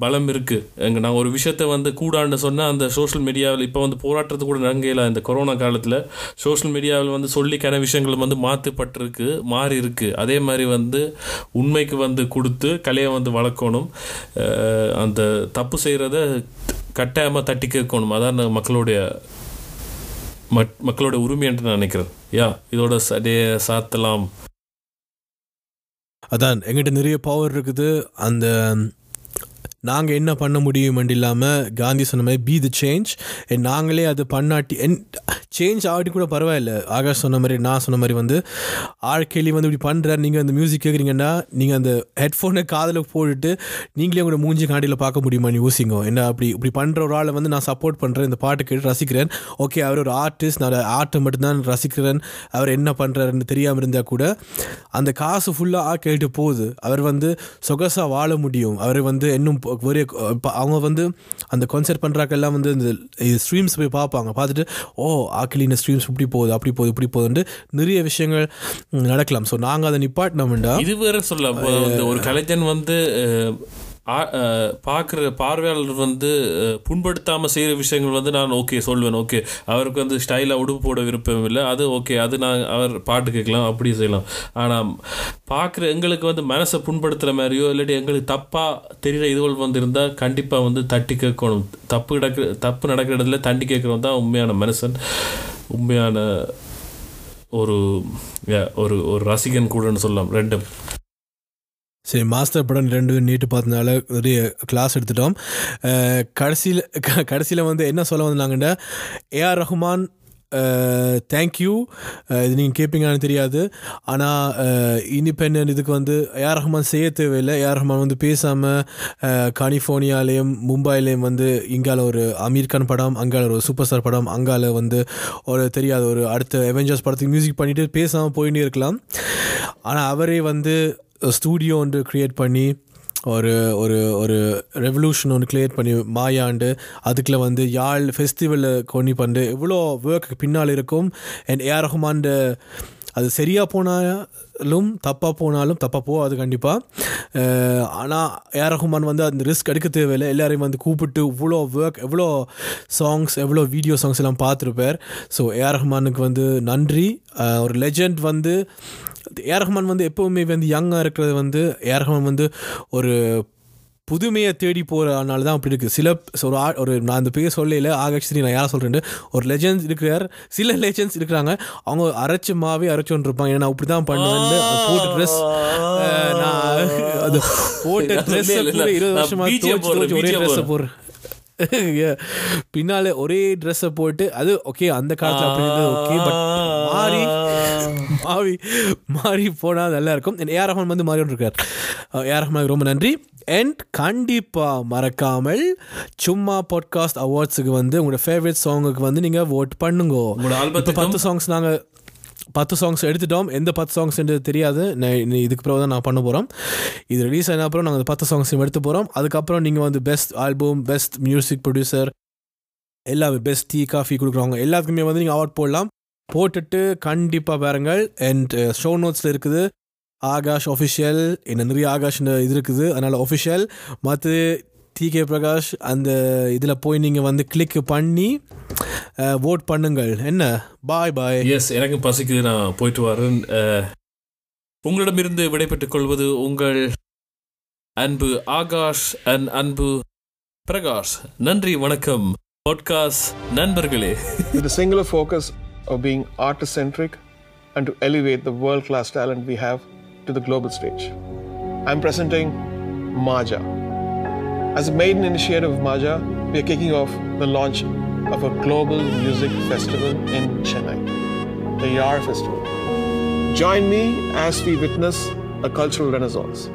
பலம் இருக்குது எங்கள் நான் ஒரு விஷயத்தை வந்து கூடான்னு சொன்னால் அந்த சோஷியல் மீடியாவில் இப்போ வந்து போராட்டத்து கூட நடங்கையில் இந்த கொரோனா காலத்தில் சோஷியல் மீடியாவில் வந்து சொல்லிக்கான விஷயங்கள் வந்து மாற்றப்பட்டிருக்கு மாறி இருக்கு அதே மாதிரி வந்து உண்மைக்கு வந்து கொடுத்து கலையை வந்து வளர்க்கணும். அந்த தப்பு செய்கிறத கட்டாயமாக தட்டி கேட்கணும். அதான் மக்களுடைய மக்களோட உரிமை என்று நான் நினைக்கிறேன். யா இதோட சடைய சாத்தலாம் அதான் எங்கிட்ட நிறைய பவர் இருக்குது. அந்த நாங்கள் என்ன பண்ண முடியும் இல்லாமல் காந்தி சொன்ன மாதிரி பி தி சேஞ்ச் நாங்களே அது பண்ணாட்டி என் சேஞ்ச் ஆகிட்டு கூட பரவாயில்ல. ஆகாஷ் சொன்ன மாதிரி நான் சொன்ன மாதிரி வந்து ஆழ்கேலி வந்து இப்படி பண்ணுறாரு நீங்கள் அந்த மியூசிக் கேட்குறீங்கன்னா நீங்கள் அந்த ஹெட்ஃபோனை காதில் போட்டுட்டு நீங்களே உங்களோட மூஞ்சி காண்டியில் பார்க்க முடியுமா நீ யோசிங்க என்ன அப்படி இப்படி பண்ணுற ஒரு ஆளை வந்து நான் சப்போர்ட் பண்ணுறேன் இந்த பாட்டு கேட்டு ரசிக்கிறேன். ஓகே அவர் ஒரு ஆர்டிஸ்ட் நான் ஆர்ட்டை மட்டும்தான் ரசிக்கிறேன். அவர் என்ன பண்ணுறாருன்னு தெரியாமல் இருந்தால் கூட அந்த காசு ஃபுல்லாக கேட்டு போகுது. அவர் வந்து சொகசாக வாழ முடியும். அவர் வந்து இன்னும் ஒரே இப்ப அவங்க வந்து அந்த கான்செர்ட் பண்ணுறாக்கெல்லாம் வந்து இந்த ஸ்ட்ரீம்ஸ் போய் பார்ப்பாங்க. பார்த்துட்டு ஓ ஆக்கிலின ஸ்ட்ரீம்ஸ் இப்படி போகுது அப்படி போகுது இப்படி போகுதுன்ட்டு நிறைய விஷயங்கள் நடக்கலாம். ஸோ நாங்கள் அதை நிப்பாட்டினோம்டா இது வேற சொல்ல ஒரு கலைஞன் வந்து பார்க்குற பார்வையாளர் வந்து புண்படுத்தாமல் செய்கிற விஷயங்கள் வந்து நான் ஓகே சொல்வேன் ஓகே அவருக்கு வந்து ஸ்டைலாக உடுப்பு போட விருப்பம் இல்லை. அது ஓகே அது நான் அவர் பாட்டு கேட்கலாம் அப்படி செய்யலாம். ஆனால் பார்க்குற எங்களுக்கு வந்து மனசை புண்படுத்துகிற மாதிரியோ இல்லாட்டி எங்களுக்கு தப்பாக தெரிகிற இதுகள் வந்து இருந்தால் கண்டிப்பாக வந்து தட்டி கேட்கணும். தப்பு நடக்கிற தப்பு நடக்கிற இடத்துல தண்டி கேட்குறவன் தான் உண்மையான மனுஷன். உண்மையான ஒரு ஒரு ஒரு ரசிகன் கூடன்னு சொல்லலாம் ரெண்டும். சரி மாஸ்டர் படம் ரெண்டு பேரும் நீட்டு பார்த்ததுனால நிறைய கிளாஸ் எடுத்துட்டோம். கடைசியில் க- கடைசியில் வந்து என்ன சொல்ல வந்தாங்கன்னா ஏஆர் ரஹ்மான் தேங்க்யூ இது நீங்கள் கேட்பீங்கன்னு தெரியாது. ஆனால் இண்டிபெண்ட் இதுக்கு வந்து ஏஆர் ரஹ்மான் செய்ய தேவையில்லை. ஏஆர் ரஹ்மான் வந்து பேசாமல் கலிஃபோர்னியாலேயும் மும்பைலேயும் வந்து இங்கால ஒரு அமீர் கான் படம் அங்கால ஒரு சூப்பர் ஸ்டார் படம் அங்கால வந்து ஒரு தெரியாத ஒரு அடுத்த அவெஞ்சர்ஸ் படத்துக்கு மியூசிக் பண்ணிவிட்டு பேசாமல் போயிட்டே இருக்கலாம். ஆனால் அவரே வந்து ஸ்டூடியோ ஒன்று க்ரியேட் பண்ணி ஒரு ஒரு ஒரு ரெவல்யூஷன் ஒன்று கிரியேட் பண்ணி மாயாண்டு அதுக்குள்ள வந்து யாழ் ஃபெஸ்டிவலில் கொண்டு பண்ணு எவ்வளோ ஒர்க்கு பின்னால் இருக்கும். அண்ட் ஏஆர் ரஹ்மான்ட அது சரியாக போனாலும் தப்பாக போனாலும் தப்பாக போகாது கண்டிப்பாக ஆனால் ஏஆர் ரஹ்மான் வந்து அந்த ரிஸ்க் எடுக்க தேவையில்லை. எல்லோரையும் வந்து கூப்பிட்டு இவ்வளோ ஒர்க் எவ்வளோ சாங்ஸ் எவ்வளோ வீடியோ சாங்ஸ் எல்லாம் பார்த்துருப்பார். ஸோ ஏஆர் ரஹ்மானுக்கு வந்து நன்றி. ஒரு லெஜண்ட் வந்து ஏஆர் ரஹ்மான் வந்து எப்போவுமே வந்து யங்காக இருக்கிறது வந்து ஏஆர் ரஹ்மான் வந்து ஒரு புதுமையை தேடி போகிறனால தான் அப்படி இருக்குது சில ஒரு ஆ ஒரு நான் அந்த பேர் சொல்லல ஆகஸ்டி நான் யாரை சொல்கிறேன் ஒரு லெஜண்ட்ஸ் இருக்கிறார். சில லெஜண்ட்ஸ் இருக்கிறாங்க. அவங்க அரைச்ச மாவே அரைச்சோன்னு இருப்பாங்க ஏன்னா அப்படி தான் பண்ணுவேன் போட்டு ட்ரெஸ் நான் அது போட்ட ட்ரெஸ். இருபது நான் வருஷமா BGM தோச்சு போடுறேன், தோச்சு ஒரே ட்ரெஸ்ஸை போடுறேன். பின்னால ஒரே ட்ரெஸ்ஸை போட்டு அது ஓகே அந்த காலத்தில் அப்படி ஓகே பட் மாறி மாறி மாறி போனால் நல்லா இருக்கும். ஏஆர் ரஹ்மான் வந்து மாறி இருக்கார் ஏஆர் ரஹ்மான் ரொம்ப நன்றி. அண்ட் கண்டிப்பாக மறக்காமல் சும்மா பாட்காஸ்ட் அவார்ட்ஸுக்கு வந்து உங்களோட ஃபேவரட் சாங்குக்கு வந்து நீங்கள் ஓட் பண்ணுங்க. பத்து சாங்ஸ் நாங்கள் பத்து சாங்ஸ் எடுத்துட்டோம். எந்த பத்து சாங்ஸ் தெரியாது. நான் இதுக்கு பிறகு தான் நான் பண்ண போகிறோம் இது ரிலீஸ் ஆன அப்புறம் நாங்கள் அந்த பத்து சாங்ஸ் எடுத்து போகிறோம் அதுக்கப்புறம் நீங்கள் வந்து best album best music producer எல்லாமே பெஸ்ட் டீ காஃபி கொடுக்குறவங்க எல்லாத்துக்குமே வந்து நீங்கள் அவார்ட் போடலாம். போட்டுட்டு கண்டிப்பாக பாருங்கள். அண்ட் ஷோ நோட்ஸில் இருக்குது. ஆகாஷ் ஒஃபிஷியல் என்ன நிறைய ஆகாஷ் இது இருக்குது. அதனால் ஒஃபிஷியல் மற்ற டி கே பிரகாஷ் அந்த இதில் போய் நீங்கள் வந்து கிளிக் பண்ணி ஓட் பண்ணுங்கள். என்ன? பாய் பாய் எஸ் எனக்கு பசிக்குது நான் போயிட்டு வரேன். உங்களிடமிருந்து விடைபெற்றுக் கொள்வது உங்கள் அன்பு ஆகாஷ் அண்ட் அன்பு பிரகாஷ். நன்றி வணக்கம். பாட்காஸ்ட் நண்பர்களே. With the singular focus of being artist centric and to elevate the world class talent we have to the global stage. I'm presenting Maja. As a maiden initiative of Maja, we are kicking off the launch of a global music festival in Chennai, the YAR Festival. Join me as we witness a cultural renaissance.